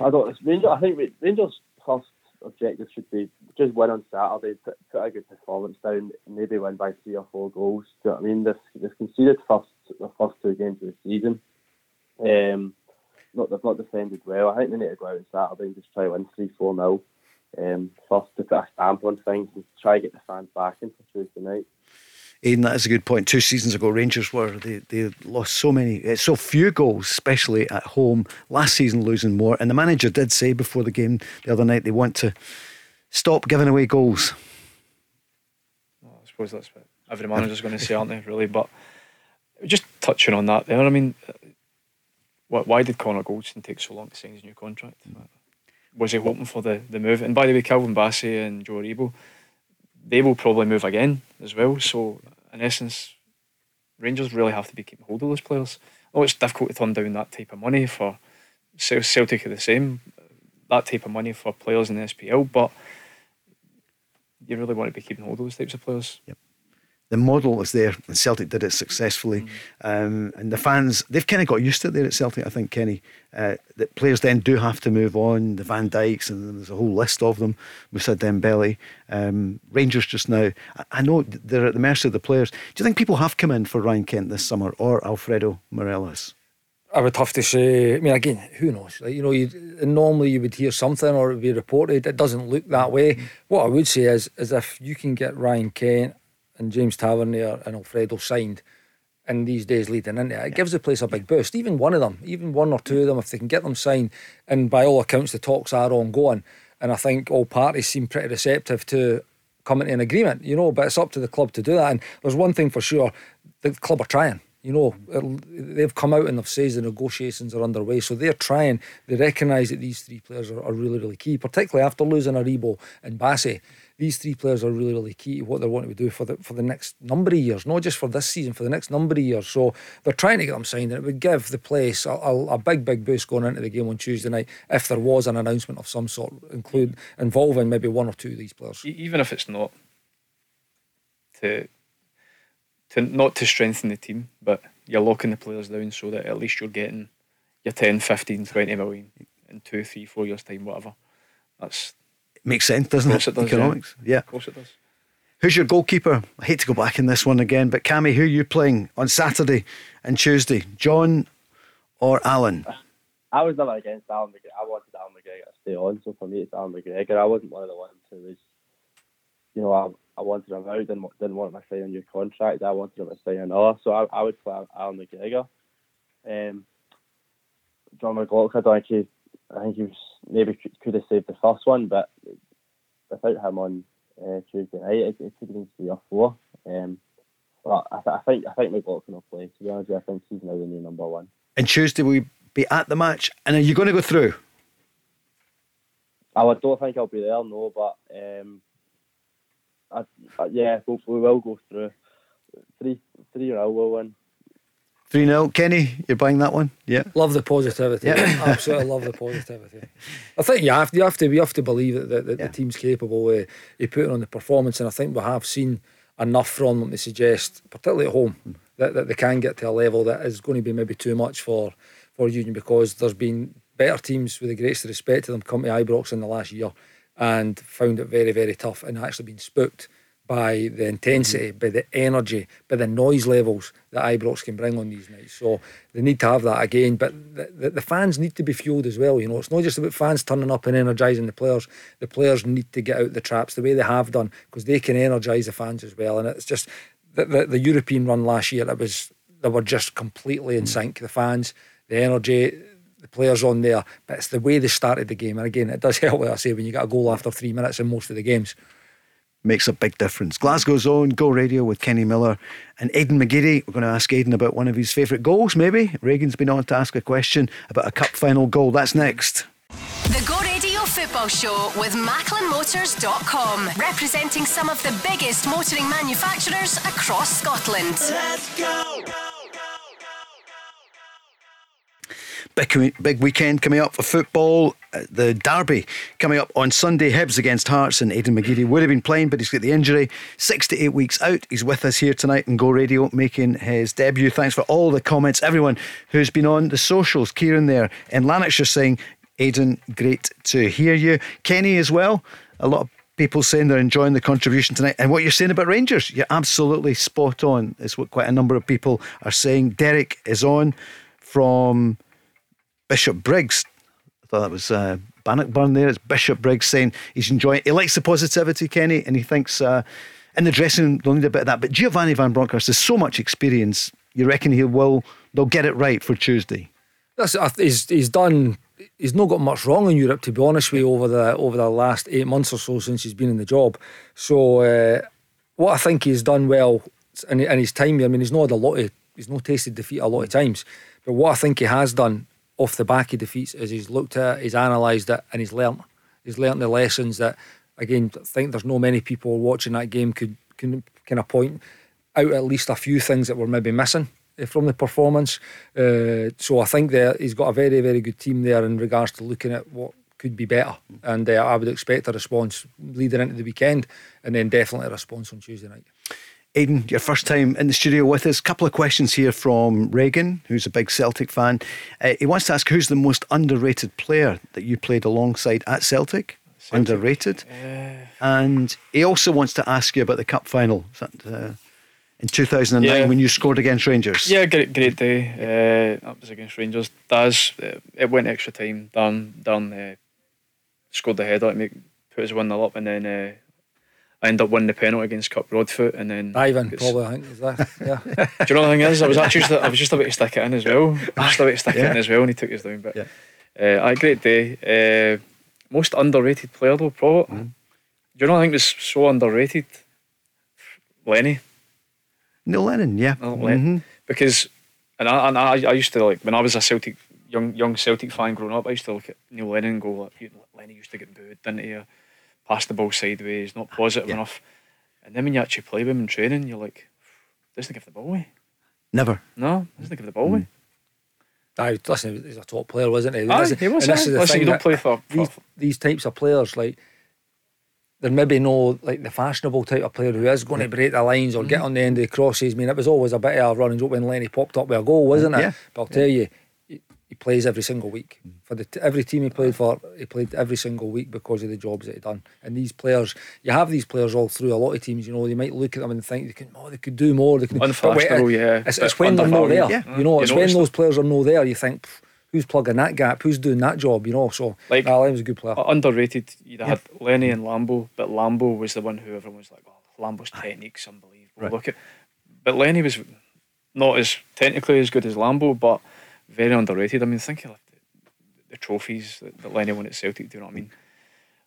I don't. Rangers. I think Rangers' first objective should be just win on Saturday, put, put a good performance down, maybe win by three or four goals. Do you know what I mean? They've, they've conceded first the first two games of the season. Um, not they've not defended well. I think they need to go out on Saturday and just try to win three four nil. Um, first to put a stamp on things and try to get the fans back in for Tuesday night. Aiden, that is a good point. Two seasons ago, Rangers were they, they lost so many, eh, so few goals, especially at home. Last season, losing more, and the manager did say before the game the other night they want to stop giving away goals. Well, I suppose that's what every manager's going to say, aren't they? Really, but just touching on that there. I mean, why did Connor Goldson take so long to sign his new contract? Was he hoping for the, the move? And by the way, Calvin Bassey and Joe Aribo, they will probably move again as well. So, in essence, Rangers really have to be keeping hold of those players. Oh, it's difficult to turn down that type of money for Celtic are the same, that type of money for players in the SPL, but you really want to be keeping hold of those types of players. Yep the model is there, and Celtic did it successfully. Mm. Um, and the fans, they've kind of got used to it there at Celtic, I think, Kenny. Uh, that players then do have to move on, the Van Dijks, and there's a whole list of them. Moussa Dembele. Um, Rangers just now, I, I, know they're at the mercy of the players. Do you think people have come in for Ryan Kent this summer or Alfredo Morelos? I would have to say. I mean, again, who knows? Like, you know, normally you would hear something or it would be reported. It doesn't look that way. Mm. What I would say is, is if you can get Ryan Kent and James Tavernier and Alfredo signed in these days leading into it, it gives the place a big boost. Even one of them, even one or two of them, if they can get them signed, and by all accounts the talks are ongoing, and I think all parties seem pretty receptive to coming to an agreement, you know, but it's up to the club to do that. And there's one thing for sure, the club are trying. You know, they've come out and they've said the negotiations are underway. So they're trying. They recognise that these three players are, are, really, really key, particularly after losing Aribo and Bassey these three players are really, really key to what they're wanting to do for the for the next number of years, not just for this season, for the next number of years. So they're trying to get them signed, and it would give the place a, a, a big, big boost going into the game on Tuesday night if there was an announcement of some sort, include involving maybe one or two of these players. Even if it's not to to not to strengthen the team, but you're locking the players down so that at least you're getting your 10, 15, 20 million in two, three, four years' time, whatever. That's Makes sense, doesn't it? it does, Economics. Yeah. yeah. Of course it does. Who's your goalkeeper? I hate to go back in this one again, but Cammy, who are you playing on Saturday and Tuesday? Jon or Allan? I was never against Allan McGregor. I wanted Allan McGregor to stay on, so for me it's Allan McGregor. I wasn't one of the ones who was, you know, I, I wanted him out, didn't, didn't want him to sign a new contract. I wanted him to sign another, so I, I would play Allan McGregor. Um, Jon McLaughlin, I don't think he I think he was maybe could have saved the first one, but without him on uh, Tuesday night, it, it could have been three or four. Um, but I, th- I think I think McLaughlin will play. To be honest, I think he's now the new number one. And Tuesday we be at the match, and are you going to go through? I don't think I'll be there, no, but um, I, I, yeah, we, we will go through. Three, three, or will win. 3 0. Kenny, you're buying that one? Yeah. Love the positivity. Yeah. Absolutely love the positivity. I think you have to, you have to, you have to believe that, the, that yeah. the team's capable of, of putting on the performance. And I think we have seen enough from them to suggest, particularly at home, mm. that, that they can get to a level that is going to be maybe too much for, for Union because there's been better teams, with the greatest respect to them, come to Ibrox in the last year and found it very, very tough and actually been spooked by the intensity, mm-hmm. by the energy, by the noise levels that Ibrox can bring on these nights. So they need to have that again. But the, the, the, fans need to be fueled as well. You know, it's not just about fans turning up and energising the players. The players need to get out the traps the way they have done because they can energise the fans as well. And it's just the, the, the European run last year. It was they were just completely in mm. sync. The fans, the energy. The players on there, but it's the way they started the game. And again, it does help, like I say, when you get a goal after three minutes in most of the games makes a big difference. Glasgow's own Go Radio with Kenny Miller and Aiden McGeady. We're going to ask Aiden about one of his favourite goals, maybe. Regan's been on to ask a question about a cup final goal. That's next. The Go Radio Football Show with MacklinMotors.com, representing some of the biggest motoring manufacturers across Scotland. Let's go! Big, big weekend coming up for football. The derby coming up on Sunday. Hibs against Hearts, and Aiden McGeady would have been playing, but he's got the injury. Six to eight weeks out. He's with us here tonight in Go Radio, making his debut. Thanks for all the comments, everyone who's been on the socials. Kieran there in Lanarkshire saying, Aiden, great to hear you. Kenny as well. A lot of people saying they're enjoying the contribution tonight. And what you're saying about Rangers, you're absolutely spot on. It's what quite a number of people are saying. Derek is on from Bishopbriggs. Thought that was uh, Bannockburn there. It's Bishopbriggs saying he's enjoying He likes the positivity, Kenny, and he thinks uh, in the dressing room they'll need a bit of that. But Giovanni Van Bronckhorst has so much experience. You reckon he will? They'll get it right for Tuesday. That's he's he's done. He's not got much wrong in Europe, to be honest with you, over the over the last eight months or so since he's been in the job. So uh, what I think he's done well in, in his time. I mean, he's not had a lot of he's not tasted defeat a lot of times, but what I think he has done off the back of defeats is he's looked at it, he's analysed it, and he's learnt. He's learnt the lessons that, again, I think there's no many people watching that game could can kind of point out at least a few things that were maybe missing eh, from the performance. Uh, so I think that he's got a very, very good team there in regards to looking at what could be better. And uh, I would expect a response leading into the weekend and then definitely a response on Tuesday night. Aiden, your first time in the studio with us. A Couple of questions here from Reagan, who's a big Celtic fan. Uh, he wants to ask who's the most underrated player that you played alongside at Celtic? Celtic. Underrated. Uh, and he also wants to ask you about the cup final that, uh, in 2009 yeah. when you scored against Rangers. Yeah, great, great day. Uh, that was against Rangers. Daz, uh, it went extra time. Dan, Dan uh, scored the header, make put us one 0 up, and then I ended up winning the penalty against Kirk Broadfoot, and then Ivan probably I think is that. Yeah. Do you know the thing is? I was actually I was just about to stick it in as well. I was just about to stick yeah. it in as well, and he took us down. But yeah, uh, I great day. Uh, most underrated player though, probably. Mm. Do you know I think was so underrated? Lenny. Neil Lennon, yeah. Neil Lennon. Mm-hmm. Because, and I, and I, I used to like when I was a Celtic young young Celtic fan growing up, I used to look at Neil Lennon and go, like, Lenny used to get booed, didn't he? Pass the ball sideways, not positive yeah. enough. And then when you actually play with him in training, you're like, doesn't give the ball away. Never. No, doesn't give the ball away. Aye, listen, he's a top player, wasn't he? Aye, he was. And this is the listen, thing you don't play for, for these, these types of players, like there maybe no like the fashionable type of player who is going to break the lines or mm-hmm. get on the end of the crosses. I mean, it was always a bit of a running joke when Lenny popped up with a goal, wasn't it? Yeah. But I'll tell you, he plays every single week mm. for the every team he played for. He played every single week because of the jobs that he done. And these players, you have these players all through a lot of teams. You know, you might look at them and think they can, oh, they could do more. They can. Unfashionable, oh, yeah. It's, it's when they're not there. Yeah. You know, it's when those players are not there. You think. Who's plugging that gap? Who's doing that job? You know, so like Alan was a good player. Underrated. You had Lenny and Lambo, but Lambo was the one who everyone was like, "Oh, Lambo's technique's unbelievable." Right. Look at, but Lenny was not as technically as good as Lambo, but very underrated. I mean, think of the trophies that, that Lenny won at Celtic. Do you know what I mean?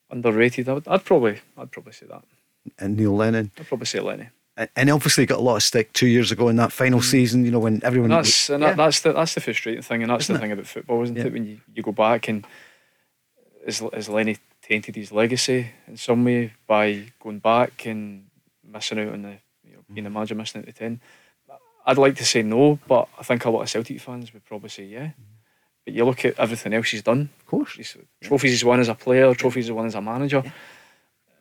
Underrated. I would, I'd probably, I'd probably say that. And Neil Lennon. I'd probably say Lenny. And obviously got a lot of stick two years ago in that final mm. season. You know when everyone. And that's and yeah. that's the that's the frustrating thing, and that's isn't the it? thing about football, isn't yeah. it? When you, you go back and is is Lenny tainted his legacy in some way by going back and missing out on the you know, being the manager, missing out the ten. I'd like to say no, but I think a lot of Celtic fans would probably say yeah. Mm-hmm. But you look at everything else he's done. Of course. He's, trophies he's won as a player, trophies he's won as a manager. Yeah.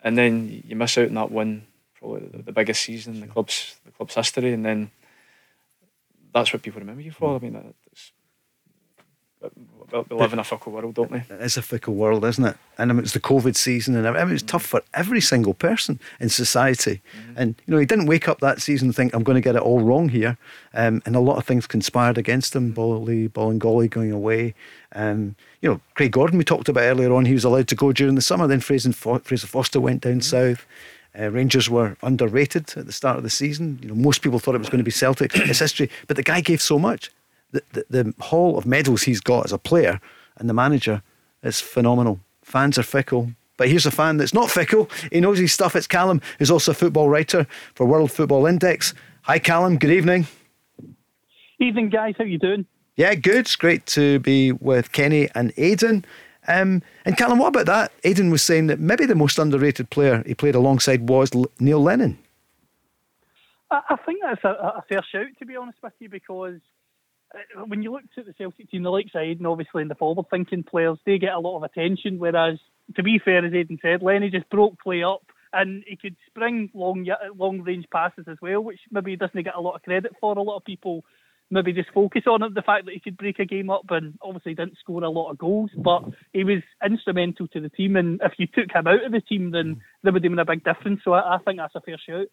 And then you miss out on that one, probably the, biggest season in the club's the club's history, and then that's what people remember you for. Mm-hmm. I mean, we live in a fickle world, don't we? It is a fickle world, isn't it? And I mean, it's the COVID season, and I mean, it was tough for every single person in society. Mm-hmm. And you know, he didn't wake up that season and think, "I'm going to get it all wrong here." Um, and a lot of things conspired against him. Bolly, Bolingoli going away. Um, you know, Craig Gordon we talked about earlier on. He was allowed to go during the summer. Then Fraser, Fraser Forster went down mm-hmm. south. Uh, Rangers were underrated at the start of the season. You know, most people thought it was going to be Celtic. it's history, but the guy gave so much the, the, the haul of medals he's got as a player and the manager is phenomenal. Fans are fickle, but here's a fan that's not fickle. He knows his stuff. It's Callum, who's also a football writer for World Football Index. Hi, Callum. Good evening. Evening, guys. How you doing? Yeah, good. It's great to be with Kenny and Aiden. Um, and Callum, what about that? Aiden was saying that maybe the most underrated player he played alongside was L- Neil Lennon. I, I think that's a, a, fair shout, to be honest with you, because Uh, when you look at the Celtic team, the likes of Aiden, obviously, and the forward thinking players, they get a lot of attention. Whereas, to be fair, as Aiden said, Lenny just broke play up and he could spring long long range passes as well, which maybe he doesn't get a lot of credit for. A lot of people maybe just focus on it, the fact that he could break a game up and obviously didn't score a lot of goals, but he was instrumental to the team. And if you took him out of the team, then there would have been a big difference. So I, I think that's a fair shout.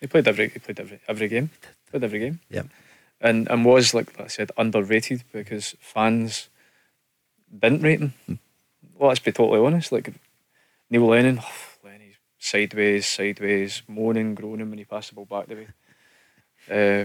He played every he played every every game. Played every game. Yeah. And and was like I said underrated because fans didn't rate him. Hmm. Well, let's be totally honest. Like Neil Lennon, oh, Lenny's sideways, sideways, moaning, groaning when he passed the ball back to me. Uh,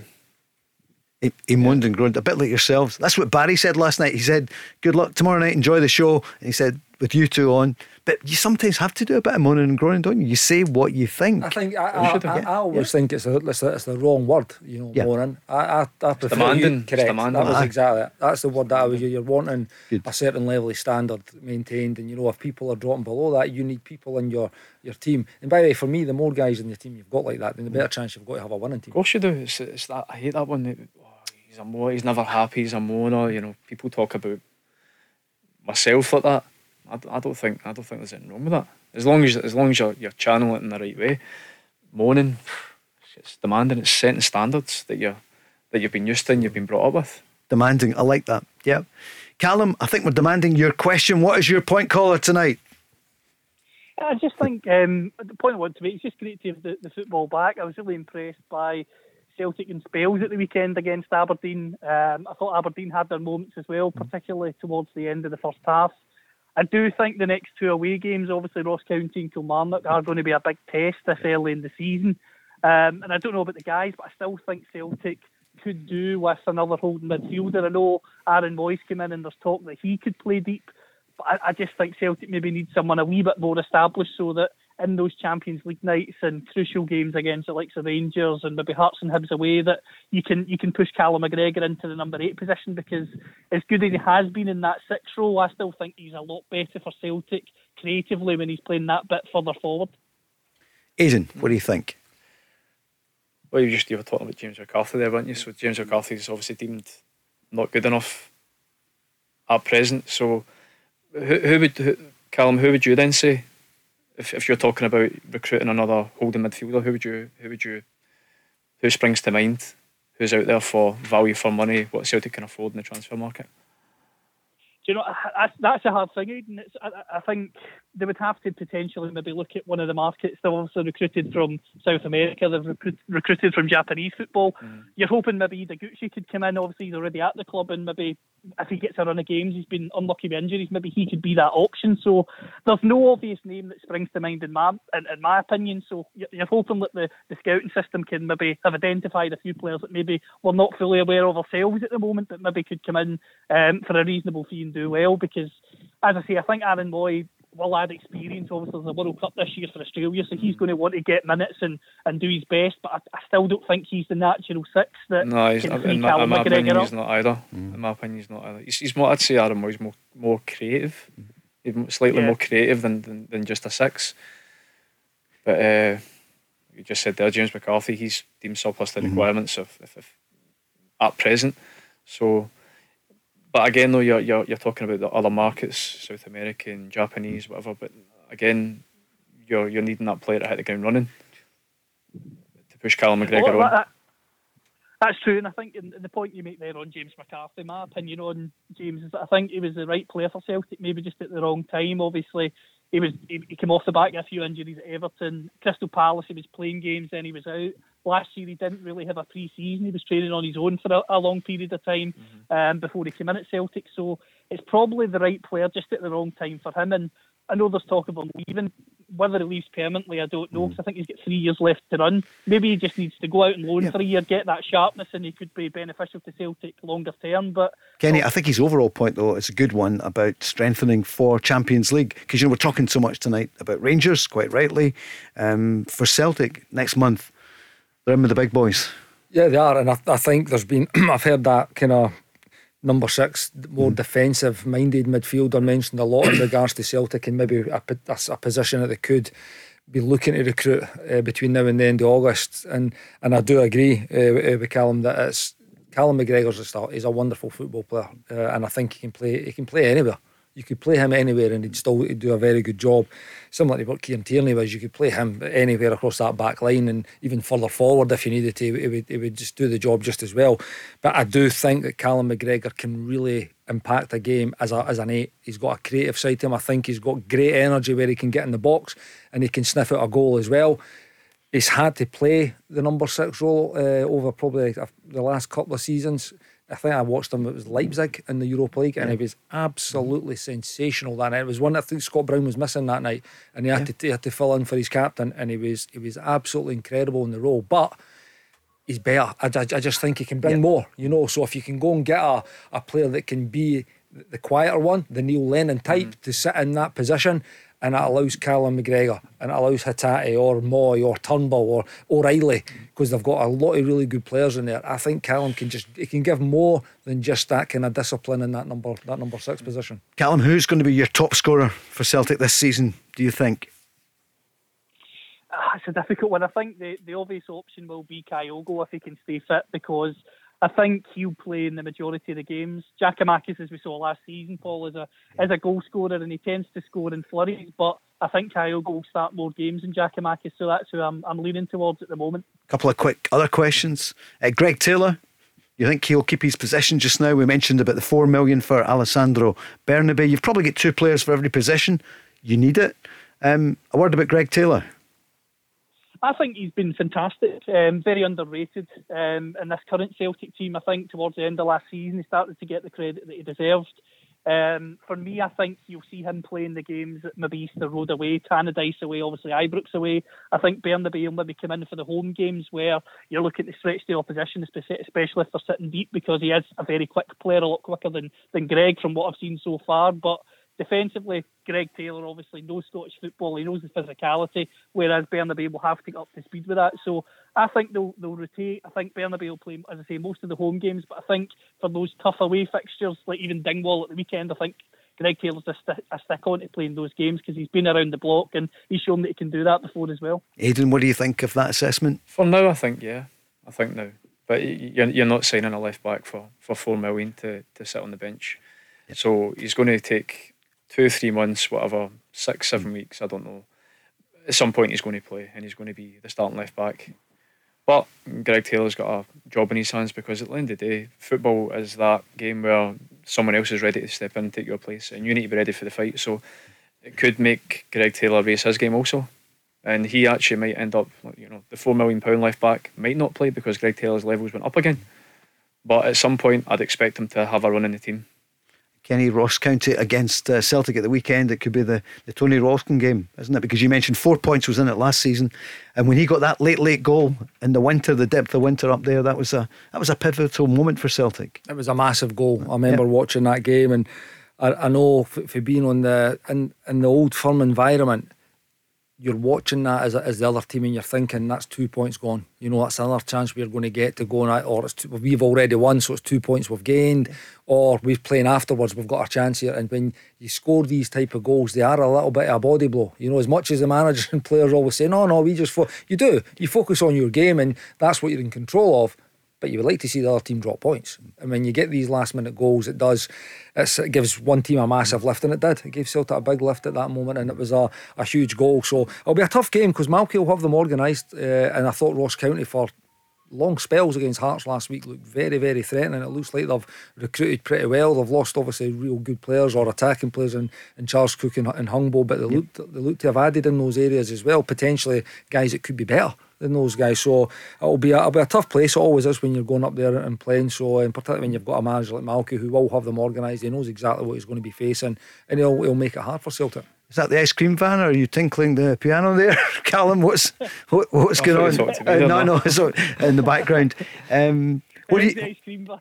he, he moaned and groaned a bit like yourselves. That's what Barry said last night. He said, "Good luck tomorrow night. Enjoy the show." And he said, "With you two on." But you sometimes have to do a bit of moaning and groaning, don't you? You say what you think. I think I, I, I, I always yeah. think it's, a, it's, a, it's the wrong word, you know, yeah. moaning. I, I, I prefer demanding. You, correct. Demanding. That was exactly it. That's the word that I was. You're wanting Good. a certain level of standard maintained, and you know if people are dropping below that, you need people in your your team. And by the way, for me, the more guys in the team you've got like that, then the better chance you've got to have a winning team. Of course you do. It's, it's that I hate that one oh, he's a mo- he's never happy, he's a moaner. You know, people talk about myself like that. I, I don't think I don't think there's anything wrong with that. As long as as long as you're you're channeling it in the right way, moaning, it's demanding, it's setting standards that you that you've been used to and you've been brought up with. Demanding, I like that. Yeah, Callum, I think we're demanding your question. What is your point caller tonight? I just think um, the point I want to make is just great to have the, the football back. I was really impressed by Celtic and spells at the weekend against Aberdeen. Um, I thought Aberdeen had their moments as well, particularly towards the end of the first half. I do think the next two away games, obviously Ross County and Kilmarnock, are going to be a big test this early in the season. Um, and I don't know about the guys, but I still think Celtic could do with another holding midfielder. I know Aaron Mooy's came in and there's talk that he could play deep, but I, I just think Celtic maybe need someone a wee bit more established so that in those Champions League nights and crucial games against the likes of Rangers and maybe Hearts and Hibs away that you can you can push Callum McGregor into the number eight position because as good as he has been in that six role, I still think he's a lot better for Celtic creatively when he's playing that bit further forward. Aiden, what do you think? Well, you just you were talking about James McCarthy there, weren't you? So James McCarthy is obviously deemed not good enough at present. So who, who would who, Callum? Who would you then say if, if you're talking about recruiting another holding midfielder, who would you who would you who springs to mind? Who's out there for value for money? What Celtic can afford in the transfer market? You know that's a hard thing, Aiden. I, I think they would have to potentially maybe look at one of the markets. They've also recruited from South America. They've recruit, recruited from Japanese football. Mm. You're hoping maybe Ideguchi could come in. Obviously, he's already at the club, and maybe if he gets a run of games, he's been unlucky with injuries. Maybe he could be that option. So there's no obvious name that springs to mind in my in, in my opinion. So you're hoping that the, the scouting system can maybe have identified a few players that maybe we're not fully aware of ourselves at the moment that maybe could come in um, for a reasonable fee and do well. Because as I say, I think Aaron Mooy will add experience. Obviously, there's a World Cup this year for Australia, so he's going to want to get minutes and, and do his best. But I, I still don't think he's the natural six that no, he's, can in, my, in my opinion, he's not either. Mm. In my opinion, he's not either. He's, he's more. I'd say Aaron Mooy's more more creative, mm. slightly yeah. more creative than, than, than just a six. But uh, you just said there, James McCarthy, he's deemed surplus the mm-hmm. requirements of, of, of at present. So but again, though, you're, you're, you're talking about the other markets, South American, Japanese, mm. whatever. But again, you're you're needing that player to hit the ground running to push Callum McGregor well, on. That, that's true, and I think in the point you make there on James McCarthy, my opinion on James is that I think he was the right player for Celtic, maybe just at the wrong time. Obviously, he was he, he came off the back of a few injuries at Everton, Crystal Palace. He was playing games, then he was out last year he didn't really have a pre-season. He was training on his own for a, a long period of time mm-hmm. um, before he came in at Celtic. So it's probably the right player just at the wrong time for him. And I know there's talk of him leaving. Whether he leaves permanently, I don't know, because mm. I think he's got three years left to run. Maybe he just needs to go out and loan yeah. for a year, get that sharpness, and he could be beneficial to Celtic longer term. But Kenny, I think his overall point, though, is a good one about strengthening for Champions League. Because, you know, we're talking so much tonight about Rangers, quite rightly. Um, for Celtic, next month, in with the big boys. Yeah, they are, and I, I think there's been I've heard that kind of number six, more mm. defensive minded midfielder mentioned a lot in regards to Celtic and maybe a, a, a position that they could be looking to recruit uh, between now and the end of August. And and I do agree uh, with Callum that it's Callum McGregor's a start. He's a wonderful football player, uh, and I think he can play. He can play anywhere. You could play him anywhere, and he'd still do a very good job. Similar to what Kieran Tierney was, you could play him anywhere across that back line, and even further forward if you needed to. He would, he would just do the job just as well. But I do think that Callum McGregor can really impact a game as a, as an eight. He's got a creative side to him. I think he's got great energy where he can get in the box and he can sniff out a goal as well. He's had to play the number six role uh, over probably the last couple of seasons. I think I watched him. It was Leipzig in the Europa League, and he was absolutely sensational that night. It was one I think Scott Brown was missing that night, and he had yeah. to he had to fill in for his captain, and he was he was absolutely incredible in the role. But he's better. I, I, I just think he can bring yeah. more. You know, so if you can go and get a, a player that can be the quieter one, the Neil Lennon type, mm. to sit in that position and it allows Callum McGregor and it allows Hatate or Mooy or Turnbull or O'Reilly because they've got a lot of really good players in there. I think Callum can just he can give more than just that kind of discipline in that number that number six position. Callum, who's going to be your top scorer for Celtic this season? Do you think? Uh, it's a difficult one. I think the, the obvious option will be Kyogo if he can stay fit because I think he'll play in the majority of the games. Giakoumakis, as we saw last season, Paul is a is a goal scorer and he tends to score in flurries. But I think Kyogo will start more games than Giakoumakis, so that's who I'm I'm leaning towards at the moment. A couple of quick other questions. Uh, Greg Taylor, you think he'll keep his position just now? We mentioned about the four million for Alessandro Bernabei. You've probably got two players for every position. You need it. Um, a word about Greg Taylor. I think he's been fantastic, um, very underrated um, in this current Celtic team. I think towards the end of last season, he started to get the credit that he deserved. Um, for me, I think you'll see him playing the games maybe Easter Road away, Tannadice away, obviously Ibrox away. I think Bernabei will maybe come in for the home games where you're looking to stretch the opposition, especially if they're sitting deep, because he is a very quick player, a lot quicker than, than Greg from what I've seen so far. But Defensively, Greg Taylor obviously knows Scottish football. He knows the physicality, whereas Bernabei will have to get up to speed with that. So I think they'll they'll rotate. I think Bernabei will play, as I say, most of the home games. But I think for those tough away fixtures, like even Dingwall at the weekend, I think Greg Taylor's a, st- a stick on to playing those games because he's been around the block and he's shown that he can do that before as well. Aiden, what do you think of that assessment? For now, I think yeah, I think now. But you're, you're not signing a left back for, for four million to, to sit on the bench. Yep. So he's going to take two, three months, whatever, six, seven hmm. weeks, I don't know. At some point, he's going to play and he's going to be the starting left back. But Greg Taylor's got a job in his hands because at the end of the day, football is that game where someone else is ready to step in and take your place, and you need to be ready for the fight. So it could make Greg Taylor race his game also. And he actually might end up, you know, the four million pound left back might not play because Greg Taylor's levels went up again. But at some point, I'd expect him to have a run in the team. Kenny Ross County against uh, Celtic at the weekend. It could be the, the Tony Ralston game, isn't it? Because you mentioned four points was in it last season, and when he got that late late goal in the winter, the depth of winter up there, that was a that was a pivotal moment for Celtic. It was a massive goal. I remember yep. watching that game, and I, I know for, for being on the in in the old firm environment you're watching that as, as the other team and you're thinking that's two points gone. You know, that's another chance we're going to get to go on, or two, we've already won, so it's two points we've gained, or we're playing afterwards, we've got a chance here. And when you score these type of goals, they are a little bit of a body blow. You know, as much as the manager and players always say, no, no, we just, fo-. you do, you focus on your game and that's what you're in control of but you would like to see the other team drop points. And when you get these last minute goals, it does it gives one team a massive lift, and it did. It gave Celtic a big lift at that moment, and it was a, a huge goal. So it'll be a tough game because Malky will have them organised, uh, and I thought Ross County for long spells against Hearts last week looked very, very threatening. It looks like they've recruited pretty well. They've lost obviously real good players or attacking players in, in Charles Cook and, and Hungbo, but they look they look to have added in those areas as well. Potentially guys that could be better than those guys. So it'll be a, it'll be a tough place. It always is when you're going up there and playing. So in particular when you've got a manager like Malky who will have them organised, he knows exactly what he's going to be facing, and he'll he'll make it hard for Celtic. Is that the ice cream van, or are you tinkling the piano there, Callum? What's what, what's going on? Uh, no, no, so in the background. Um, what do you,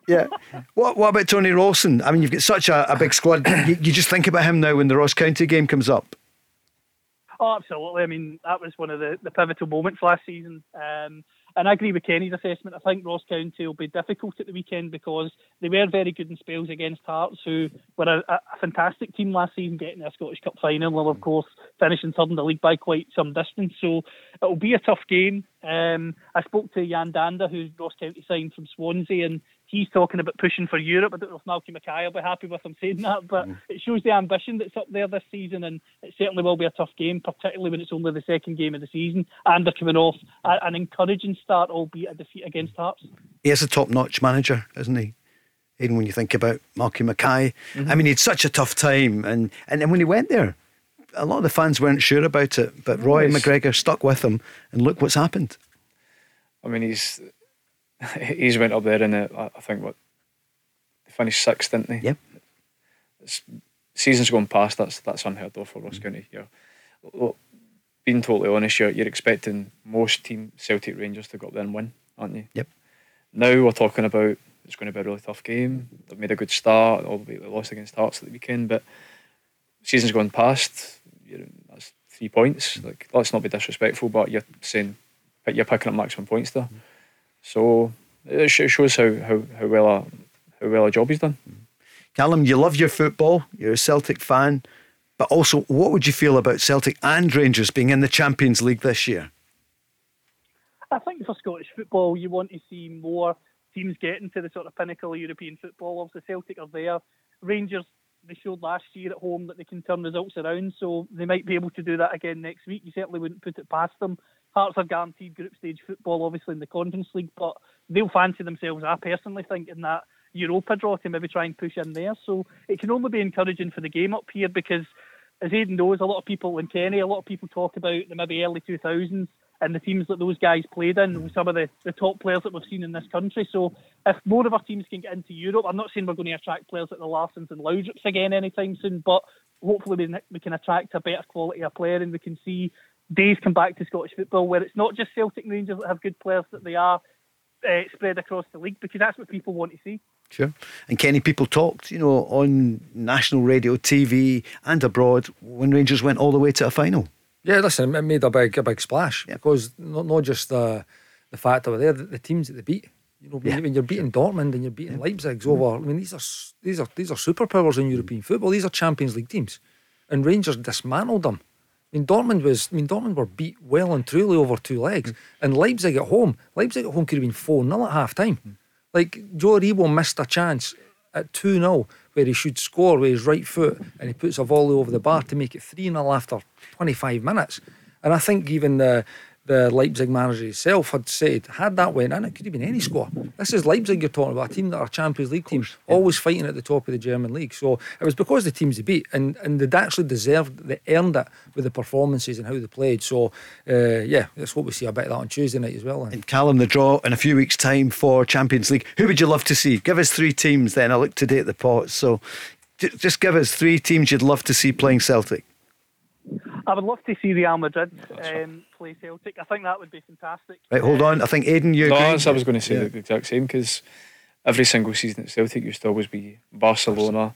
yeah. What What about Tony Ralston? I mean, you've got such a, a big squad. You, you just think about him now when the Ross County game comes up. Oh, absolutely. I mean, that was one of the, the pivotal moments last season. Um, and I agree with Kenny's assessment. I think Ross County will be difficult at the weekend because they were very good in spells against Hearts, who were a, a fantastic team last season, getting a Scottish Cup final, and of course finishing third in the league by quite some distance. So it'll be a tough game. Um, I spoke to Yan Dhanda, who's Ross County signed from Swansea, and he's talking about pushing for Europe. I don't know if Malky Mackay will be happy with him saying that, but mm. it shows the ambition that's up there this season, and it certainly will be a tough game, particularly when it's only the second game of the season, and they're coming off an encouraging start, albeit a defeat against Hearts. He is a top-notch manager, isn't he? Even when you think about Malky Mackay, mm-hmm. I mean, he had such a tough time, and and then when he went there, a lot of the fans weren't sure about it, but Roy MacGregor stuck with him, and look what's happened. I mean, he's he's went up there in it. I think what they finished sixth, didn't they? Yep. It's, seasons gone past. That's that's unheard of for Ross County. You're, look, being totally honest, you're, you're expecting most team Celtic Rangers to go up there and win, aren't you? Yep. Now we're talking about it's going to be a really tough game. They've made a good start, albeit they lost against Hearts at the weekend, but season's gone past. that's three points. Like let's not be disrespectful, but you're saying you're picking up maximum points there. Mm. So uh, it shows how, how, how well a how well a job he's done. Callum, you love your football. You're a Celtic fan, but also, what would you feel about Celtic and Rangers being in the Champions League this year? I think for Scottish football, you want to see more teams getting to the sort of pinnacle of European football. Obviously, Celtic are there. Rangers, they showed last year at home that they can turn results around, so they might be able to do that again next week. You certainly wouldn't put it past them. Hearts are guaranteed group stage football, obviously in the Conference League, but they'll fancy themselves. I personally think in that Europa draw to maybe try and push in there. So it can only be encouraging for the game up here because, as Aiden knows, a lot of people in Kenny, a lot of people talk about the maybe early 2000s and the teams that those guys played in, with some of the, the top players that we've seen in this country. So if more of our teams can get into Europe, I'm not saying we're going to attract players like the Larsens and Laudrups again anytime soon, but hopefully we, we can attract a better quality of player and we can see days come back to Scottish football where it's not just Celtic and Rangers that have good players, that they are uh, spread across the league because that's what people want to see. Sure. And Kenny, people talked, you know, on national radio, TV, and abroad when Rangers went all the way to a final. Yeah, listen, it made a big, a big splash yeah. because not, not just the the fact that were there, the, the teams that they beat. You know, yeah. when you're beating Dortmund and you're beating yeah. Leipzig's over, I mean, these are these are these are superpowers in European football. These are Champions League teams, and Rangers dismantled them. I mean, Dortmund was. I mean, Dortmund were beat well and truly over two legs, mm. and Leipzig at home. Leipzig at home could have been four 0 at half time. Mm. Like Joe Aribo missed a chance at two 0 where he should score with his right foot, and he puts a volley over the bar to make it three 0 after twenty five minutes. And I think even the the Leipzig manager himself had said, had that went in, it could have been any score. This is Leipzig you're talking about, a team that are Champions League teams, yeah. always fighting at the top of the German league. So it was because the teams they beat, and, and they'd actually deserved, they earned it with the performances and how they played. So uh, yeah, let's hope we see a bit of that on Tuesday night as well. Then. And Callum, the draw in a few weeks' time for Champions League. Who would you love to see? Give us three teams then. I look today at the pots. So just give us three teams you'd love to see playing Celtic. I would love to see Real Madrid um, play Celtic. I think that would be fantastic. Right, hold on. I think Aiden, you. No, I was going to say yeah. the exact same because every single season at Celtic used to always be Barcelona,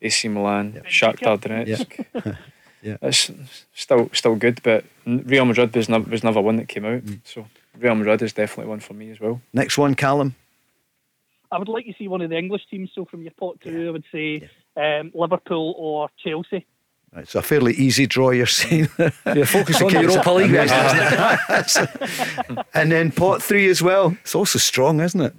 AC Milan, yeah. Shakhtar Donetsk. Yeah. yeah. It's still still good, but Real Madrid was never, was never one that came out. Mm. So Real Madrid is definitely one for me as well. Next one, Callum. I would like to see one of the English teams. So from your pot two, I would say um, Liverpool or Chelsea. It's a fairly easy draw, you're saying. yeah, focus on the Europa League. and then pot three as well. It's also strong, isn't it?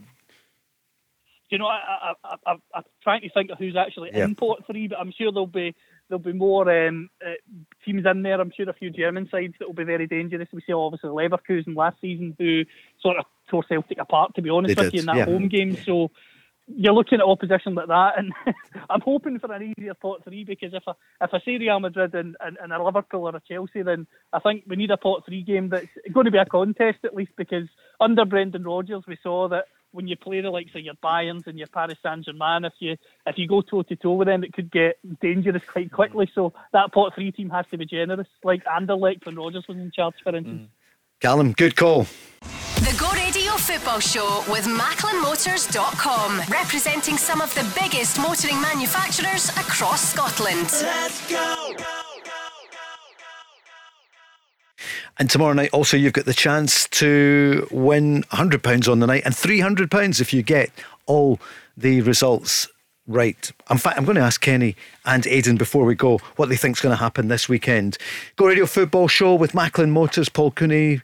You know, I, I, I, I'm trying to think of who's actually yeah. in pot three, but I'm sure there'll be there'll be more um, uh, teams in there. I'm sure a few German sides that will be very dangerous. We saw obviously Leverkusen last season who sort of tore Celtic apart, to be honest they with did. you, in that yeah. home game. So you're looking at opposition like that, and I'm hoping for an easier pot three because if I if I say Real Madrid and, and, and, a Liverpool or a Chelsea, then I think we need a pot three game that's going to be a contest at least because under Brendan Rodgers we saw that when you play the likes of your Bayerns and your Paris Saint Germain, if you if you go toe to toe with them, it could get dangerous quite quickly. So that pot three team has to be generous, like Anderlecht when Rodgers was in charge, for instance. Mm. Callum, good call. The Go Radio Football Show with MacklinMotors.com, representing some of the biggest motoring manufacturers across Scotland. Let's go! And tomorrow night, also, you've got the chance to win £100 on the night and £300 if you get all the results right. In fact, I'm going to ask Kenny and Aiden before we go what they think is going to happen this weekend. Go Radio Football Show with Macklin Motors, Paul Cooney,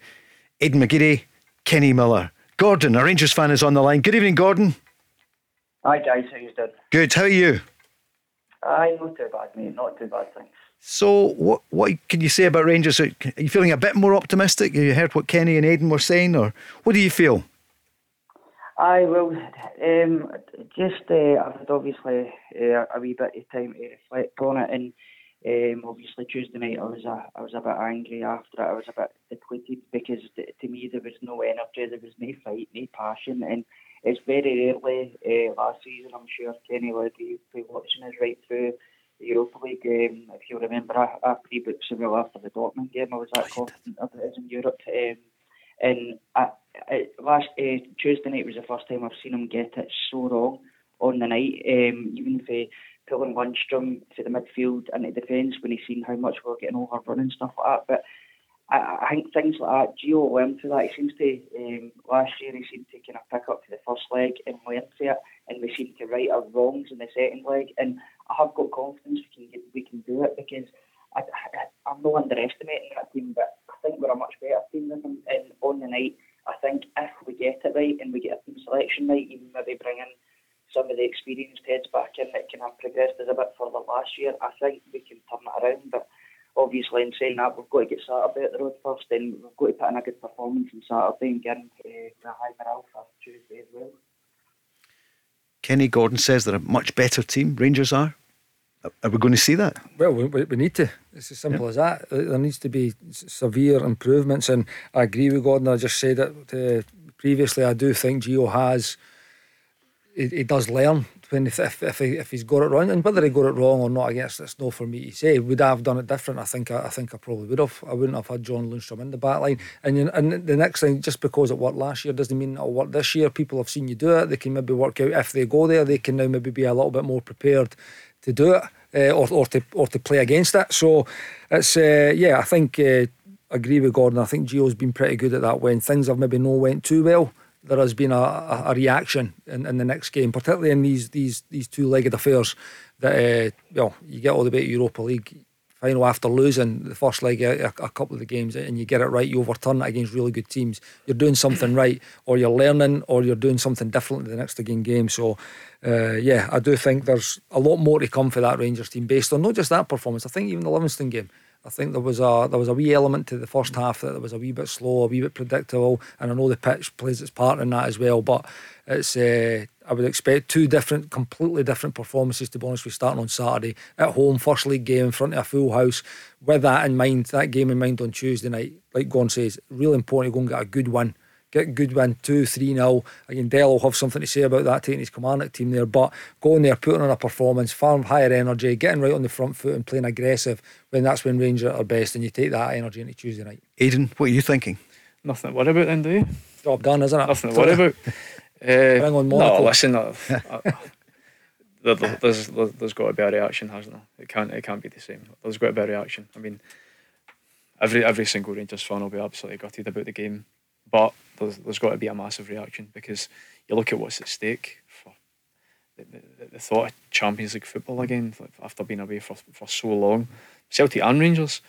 Aiden McGeady, Kenny Miller. Gordon, a Rangers fan, is on the line. Good evening, Gordon. Hi, guys. How you doing? Good. How are you? Aye, not too bad, mate. Not too bad, thanks. So, what what can you say about Rangers? Are you feeling a bit more optimistic? Have You heard what Kenny and Aiden were saying, or what do you feel? I well, um, just uh, I've had obviously uh, a wee bit of time to reflect on it, and um, obviously Tuesday night I was a I was a bit angry after it. I was a bit depleted because to me there was no energy, there was no fight, no passion, and it's very rarely uh, last season. I'm sure Kenny would be watching us right through the Europa League. Um, if you remember, I, I pre-booked Seville after the Dortmund game. I was that confident of it in Europe. Um, and I, I, last uh, Tuesday night was the first time I've seen him get it so wrong on the night. Um, even if he pulling Lundstram to the midfield and the defence when he's seen how much we are getting overrun and stuff like that. But I, I think things like that, Gio learned through that. He seems to, um, last year, he seemed to kind of pick up to the first leg and learn to it, and we seem to right our wrongs in the second leg. And I have got confidence we can get, we can do it because I, I, I'm not underestimating that team, but I think we're a much better team than them. And on the night, I think if we get it right and we get a team selection right, even maybe bring in some of the experienced heads back in that can have progressed us a bit further last year, I think we can turn it around. But obviously, in saying that, we've got to get Saturday at the road first, and we've got to put in a good performance on Saturday and get uh, the high morale for Tuesday as well. Kenny Gordon says they're a much better team, Rangers are. Are we going to see that? Well, we, we need to. It's as simple yeah. as that. There needs to be severe improvements, and I agree with Gordon. I just said it uh, previously. I do think Gio has. He, he does learn when if, if, if, he, if he's got it wrong, and whether he got it wrong or not, I guess that's no for me to say. Would I have done it different? I think I, I think I probably would have. I wouldn't have had John Lundstram in the back line. And you, and the next thing, just because it worked last year doesn't mean it'll work this year. People have seen you do it. They can maybe work out if they go there. They can now maybe be a little bit more prepared to do it uh, or, or to or to play against it. So it's uh, yeah, I think uh, agree with Gordon. I think Gio's been pretty good at that when things have maybe not went too well. There has been a, a, reaction in, in the next game, particularly in these these these two legged affairs. That uh, well, you get all the way to Europa League final after losing the first leg a, a, couple of the games and you get it right, you overturn it against really good teams. You're doing something right, or you're learning, or you're doing something different in the next again game. So, uh, yeah, I do think there's a lot more to come for that Rangers team based on not just that performance. I think even the Livingston game. I think there was a there was a wee element to the first half that was a wee bit slow, a wee bit predictable, and I know the pitch plays its part in that as well. But it's uh, I would expect two different, completely different performances. To be honest, we starting on Saturday at home, first league game in front of a full house. With that in mind, that game in mind on Tuesday night, like Gon says, really important to go and get a good win. Get a good win, two, three nil. Again, Dell will have something to say about that taking his commanding team there. But going there, putting on a performance, far higher energy, getting right on the front foot and playing aggressive when that's when Rangers are best, and you take that energy into Tuesday night. Aiden, what are you thinking? Nothing to worry about then, do you? Job done, isn't it? Nothing to worry about. Uh, Bring on Monaco. No, listen. Uh, there, there's there's got to be a reaction, hasn't there? It can't it can't be the same. There's got to be a reaction. I mean, every every single Rangers fan will be absolutely gutted about the game, but there's, there's got to be a massive reaction because you look at what's at stake for the, the, the thought of Champions League football again after being away for for so long. Celtic and Rangers,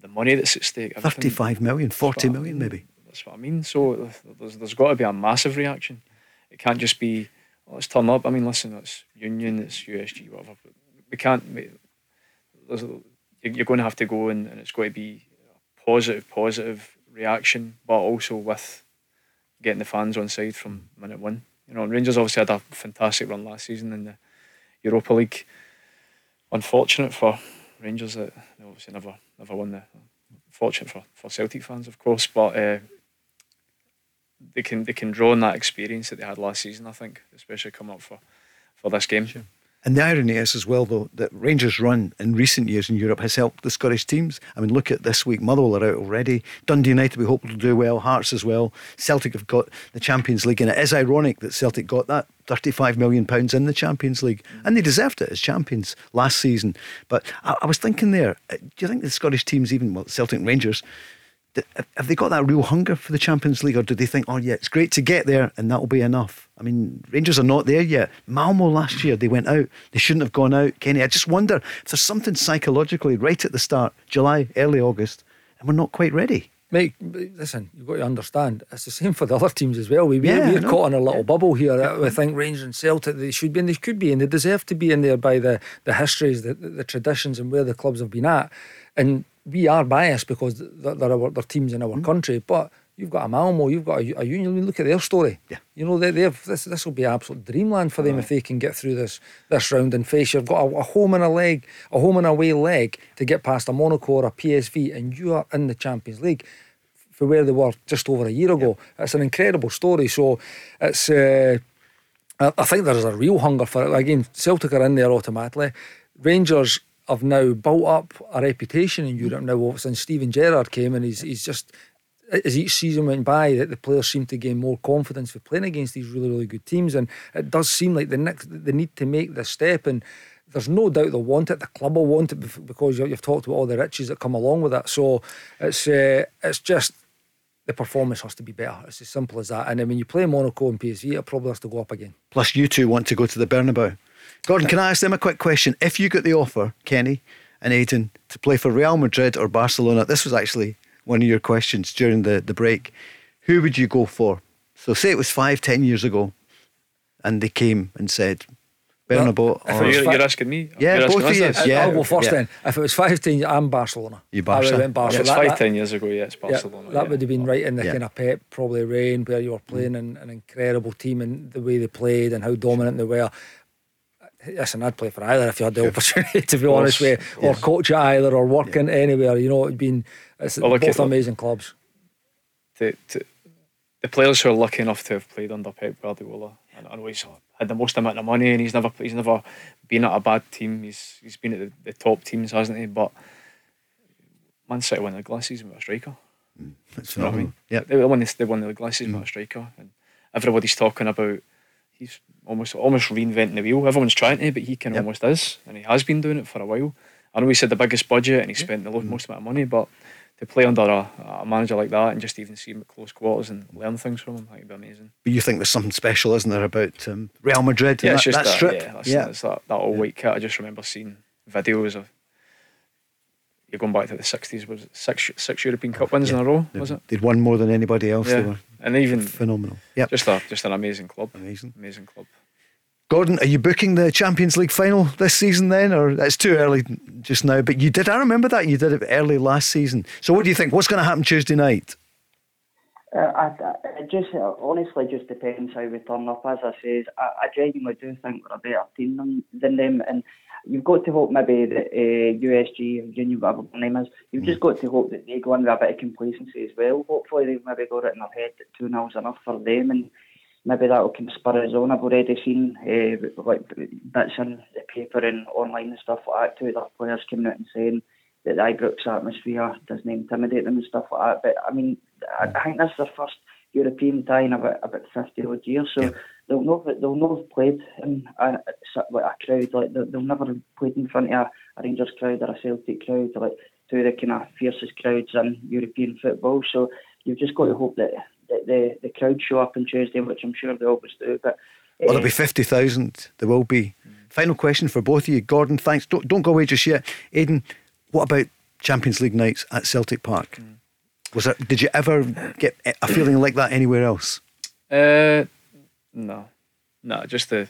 the money that's at stake. 35 million, 40 million maybe. That's what I mean. So there's, there's got to be a massive reaction. It can't just be, oh, let's turn up. I mean, listen, it's Union, it's USG, whatever. We can't, there's, you're going to have to go and, and it's going to be positive, positive reaction, but also with getting the fans on side from minute one. You know, Rangers obviously had a fantastic run last season in the Europa League. Unfortunate for Rangers that they obviously never never won the. Fortunate for, for Celtic fans, of course, but uh, they can they can draw on that experience that they had last season. I think, especially coming up for for this game. Sure. And the irony is as well, though, that Rangers' run in recent years in Europe has helped the Scottish teams. I mean, look at this week. Motherwell are out already. Dundee United, we hope will do well. Hearts as well. Celtic have got the Champions League, and it is ironic that Celtic got that £35 million in the Champions League, and they deserved it as champions last season. But I, I was thinking there, uh, do you think the Scottish teams, even well, Celtic Rangers, have they got that real hunger for the Champions League, or do they think, oh yeah, it's great to get there and that'll be enough? I mean, Rangers are not there yet. Malmo last year they went out. They shouldn't have gone out. Kenny, I just wonder if there's something psychologically right at the start, July, early August, and we're not quite ready. Mate, listen, you've got to understand, it's the same for the other teams as well. We, yeah, we're caught in a little yeah. bubble here. I, We think Rangers and Celtic, they should be and they could be and they deserve to be in there by the, the histories, the, the traditions and where the clubs have been at. And we are biased because our, they're teams in our mm. country, but you've got a Malmo, you've got a, a Union. Look at their story. Yeah. You know, they, they've this this will be absolute dreamland for them if they can get through this this round and face. You've got a, a, home and a leg, a home and away leg to get past a Monaco or a PSV, and you are in the Champions League for where they were just over a year ago. Yeah. It's an incredible story. So it's. Uh, I think there's a real hunger for it. Again, Celtic are in there automatically. Rangers have now built up a reputation in Europe now since Steven Gerrard came and he's he's just as each season went by that the players seem to gain more confidence for playing against these really really good teams and it does seem like the next the need to make this step and there's no doubt they'll want it the club will want it because you've talked about all the riches that come along with it so it's uh, it's just the performance has to be better. It's as simple as that. And then when you play Monaco and PSV, it probably has to go up again. Plus, you two want to go to the Bernabeu. Gordon, can I ask them a quick question? If you got the offer, Kenny and Aiden, to play for Real Madrid or Barcelona, this was actually one of your questions during the, the break. Who would you go for? So, say it was five, ten years ago, and they came and said, Bernabeu. Well, or, you're, you're, asking me. Yeah, you're both of you. Yeah, I'll go first yeah. then. If it was five, ten, I'm Barcelona. You Barcelona. Barcelona. Yeah, it's five, that, ten years ago. Yeah, it's Barcelona. Yeah, that would have been right in the kind of Pep, probably reign where you were playing mm. an, an incredible team and the way they played and how dominant they were listen, I'd play for either if you had the opportunity, to be honest with you, or coach at either, or working yeah. anywhere. You know, it'd been it's well, both amazing clubs. The, the, the players who are lucky enough to have played under Pep Guardiola, and I know he's had the most amount of money, and he's never he's never been at a bad team. He's he's been at the, the top teams, hasn't he? But Man City won the glasses with a striker. Mm, that's you know what I mean. Yeah, they won the, they won the glasses mm. with a striker, and everybody's talking about he's almost almost reinventing the wheel. Everyone's trying to, but he can yep. almost is, and he has been doing it for a while. I know he said the biggest budget and he spent the mm. most amount of money, but to play under a, a, manager like that and just even see him at close quarters and learn things from him, that'd be amazing. But you think there's something special, isn't there, about um, Real Madrid? Yeah, it's that, just that, strip. Yeah, that's, yeah. That's that, that all white kit. I just remember seeing videos of. You're going back to the sixties. Was six six European Cup wins yeah. in a row? Was it? They'd won more than anybody else. Yeah. and even phenomenal. Yeah, just a just an amazing club. Amazing, amazing club. Gordon, are you booking the Champions League final this season then, or it's too early just now? But you did. I remember that you did it early last season. So what do you think? What's going to happen Tuesday night? Uh, I, I, it just honestly just depends how we turn up. As I says, I, I genuinely do think we're a better team than, than them, and you've got to hope maybe that uh, USG, and Union, whatever their name is, you've mm. just got to hope that they go in with a bit of complacency as well. Hopefully they've maybe got it in their head that two 0 enough for them, and maybe that'll kind of spur us on. I've already seen uh, like bits in the paper and online and stuff like that. Two other players coming out and saying that the Ibrox atmosphere doesn't intimidate them and stuff like that. But I mean, I, I think that's their first European tie in about about fifty odd years. So yeah. They'll know they'll know have played in a, like a crowd like they'll never have played in front of a, a Rangers crowd or a Celtic crowd, like two of the kind of fiercest crowds in European football. So you've just got to hope that the, the, the crowd show up on Tuesday, which I'm sure they always do. But well, there'll be fifty thousand. There will be. Mm. Final question for both of you, Gordon. Thanks. Don't don't go away just yet, Aiden. What about Champions League nights at Celtic Park? Mm. Was it? Did you ever get a feeling like that anywhere else? Uh, no, no. Just the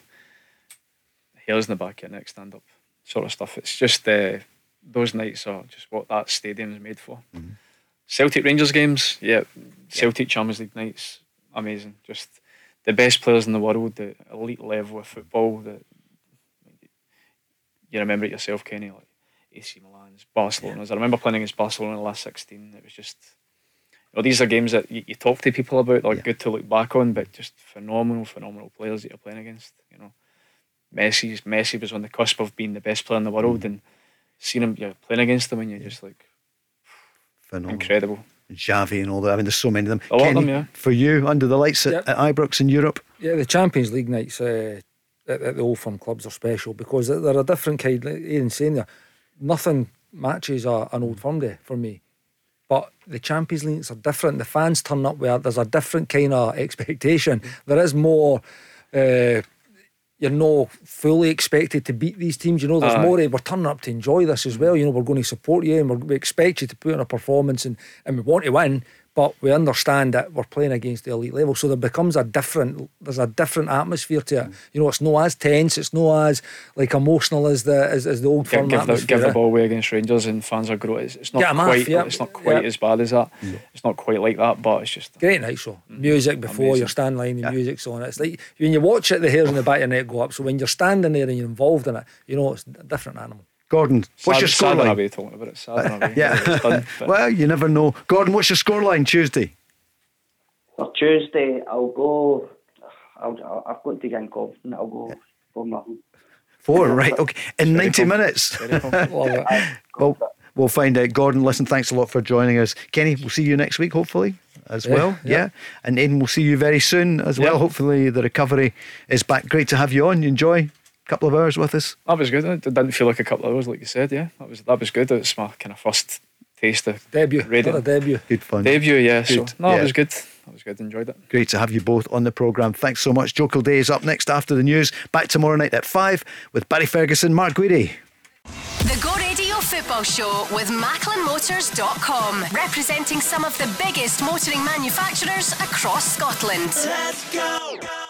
hairs in the back of your neck stand up sort of stuff. It's just uh, those nights are just what that stadium is made for. Mm-hmm. Celtic Rangers games, yeah. Celtic Champions League nights, amazing. Just the best players in the world, the elite level of football. That you remember it yourself, Kenny, like AC Milan's, Barcelona's. Yeah. I remember playing against Barcelona in the last sixteen. It was just. You know, these are games that you, you talk to people about. They're yeah. good to look back on, but just phenomenal, phenomenal players that you're playing against. You know, Messi. Messi was on the cusp of being the best player in the world, mm. and seeing him, you're playing against them, and you're just like Phenomenal. Incredible. Xavi and all that. I mean, there's so many of them. A lot Kenny, of them, yeah. For you, under the lights at, yep. at Ibrox in Europe? Yeah, the Champions League nights uh, at, at, the Old Firm clubs are special because they're a different kind. Like Ian saying there, nothing matches a, an Old Firm day for me. But the Champions Leagues are different. The fans turn up where there's a different kind of expectation. There is more. Uh, you're not fully expected to beat these teams. You know, there's Aye. more. We're turning up to enjoy this as well. You know, we're going to support you and we're, we expect you to put in a performance and, and we want to win. But we understand that we're playing against the elite level, so there becomes a different. There's a different atmosphere to it. You know, it's not as tense. It's not as like emotional as the as, as the old Give, firm give, the, give the ball away against Rangers and fans are growing. It's, it's not Get 'em off, quite. yeah. It's not quite Yeah. as bad as that. It's not quite like that, but it's just Great night show. Music before Amazing. your stand line, the music's on. It's like when you watch it, the hairs on the back of your neck go up. So when you're standing there and you're involved in it, you know it's a different animal. Gordon, what's sad, your sad when I'll scoreline? be talking about it. Sad when I'll be- it's done, Yeah. well, you never know. Gordon, what's your scoreline Tuesday? For Tuesday, I'll go. I'll, I'll, I've got to get in confident. I'll go for nothing. Four, right? Okay, in Very ninety com- minutes. very confident. Love uh, it. Well, we'll find out. Gordon, listen, thanks a lot for joining us. Kenny, we'll see you next week, hopefully, as Yeah, well. yeah. Yeah. And Aiden, we'll see you very soon as well. Hopefully, the recovery is back. Great to have you on. You enjoy a couple of hours with us. That was good. It didn't feel like a couple of hours, like you said. Yeah, that was that was good. It's my kind of first taste of Debut. radio What a debut. Good fun. debut. Yeah, so no, yeah. it was good. That was good. Enjoyed it. Great to have you both on the programme. Thanks so much. Joe Day is up next after the news. Back tomorrow night at 5 with Barry Ferguson, Mark Guidi. The Go Radio Football Show with MacklinMotors.com, representing some of the biggest motoring manufacturers across Scotland. Let's go.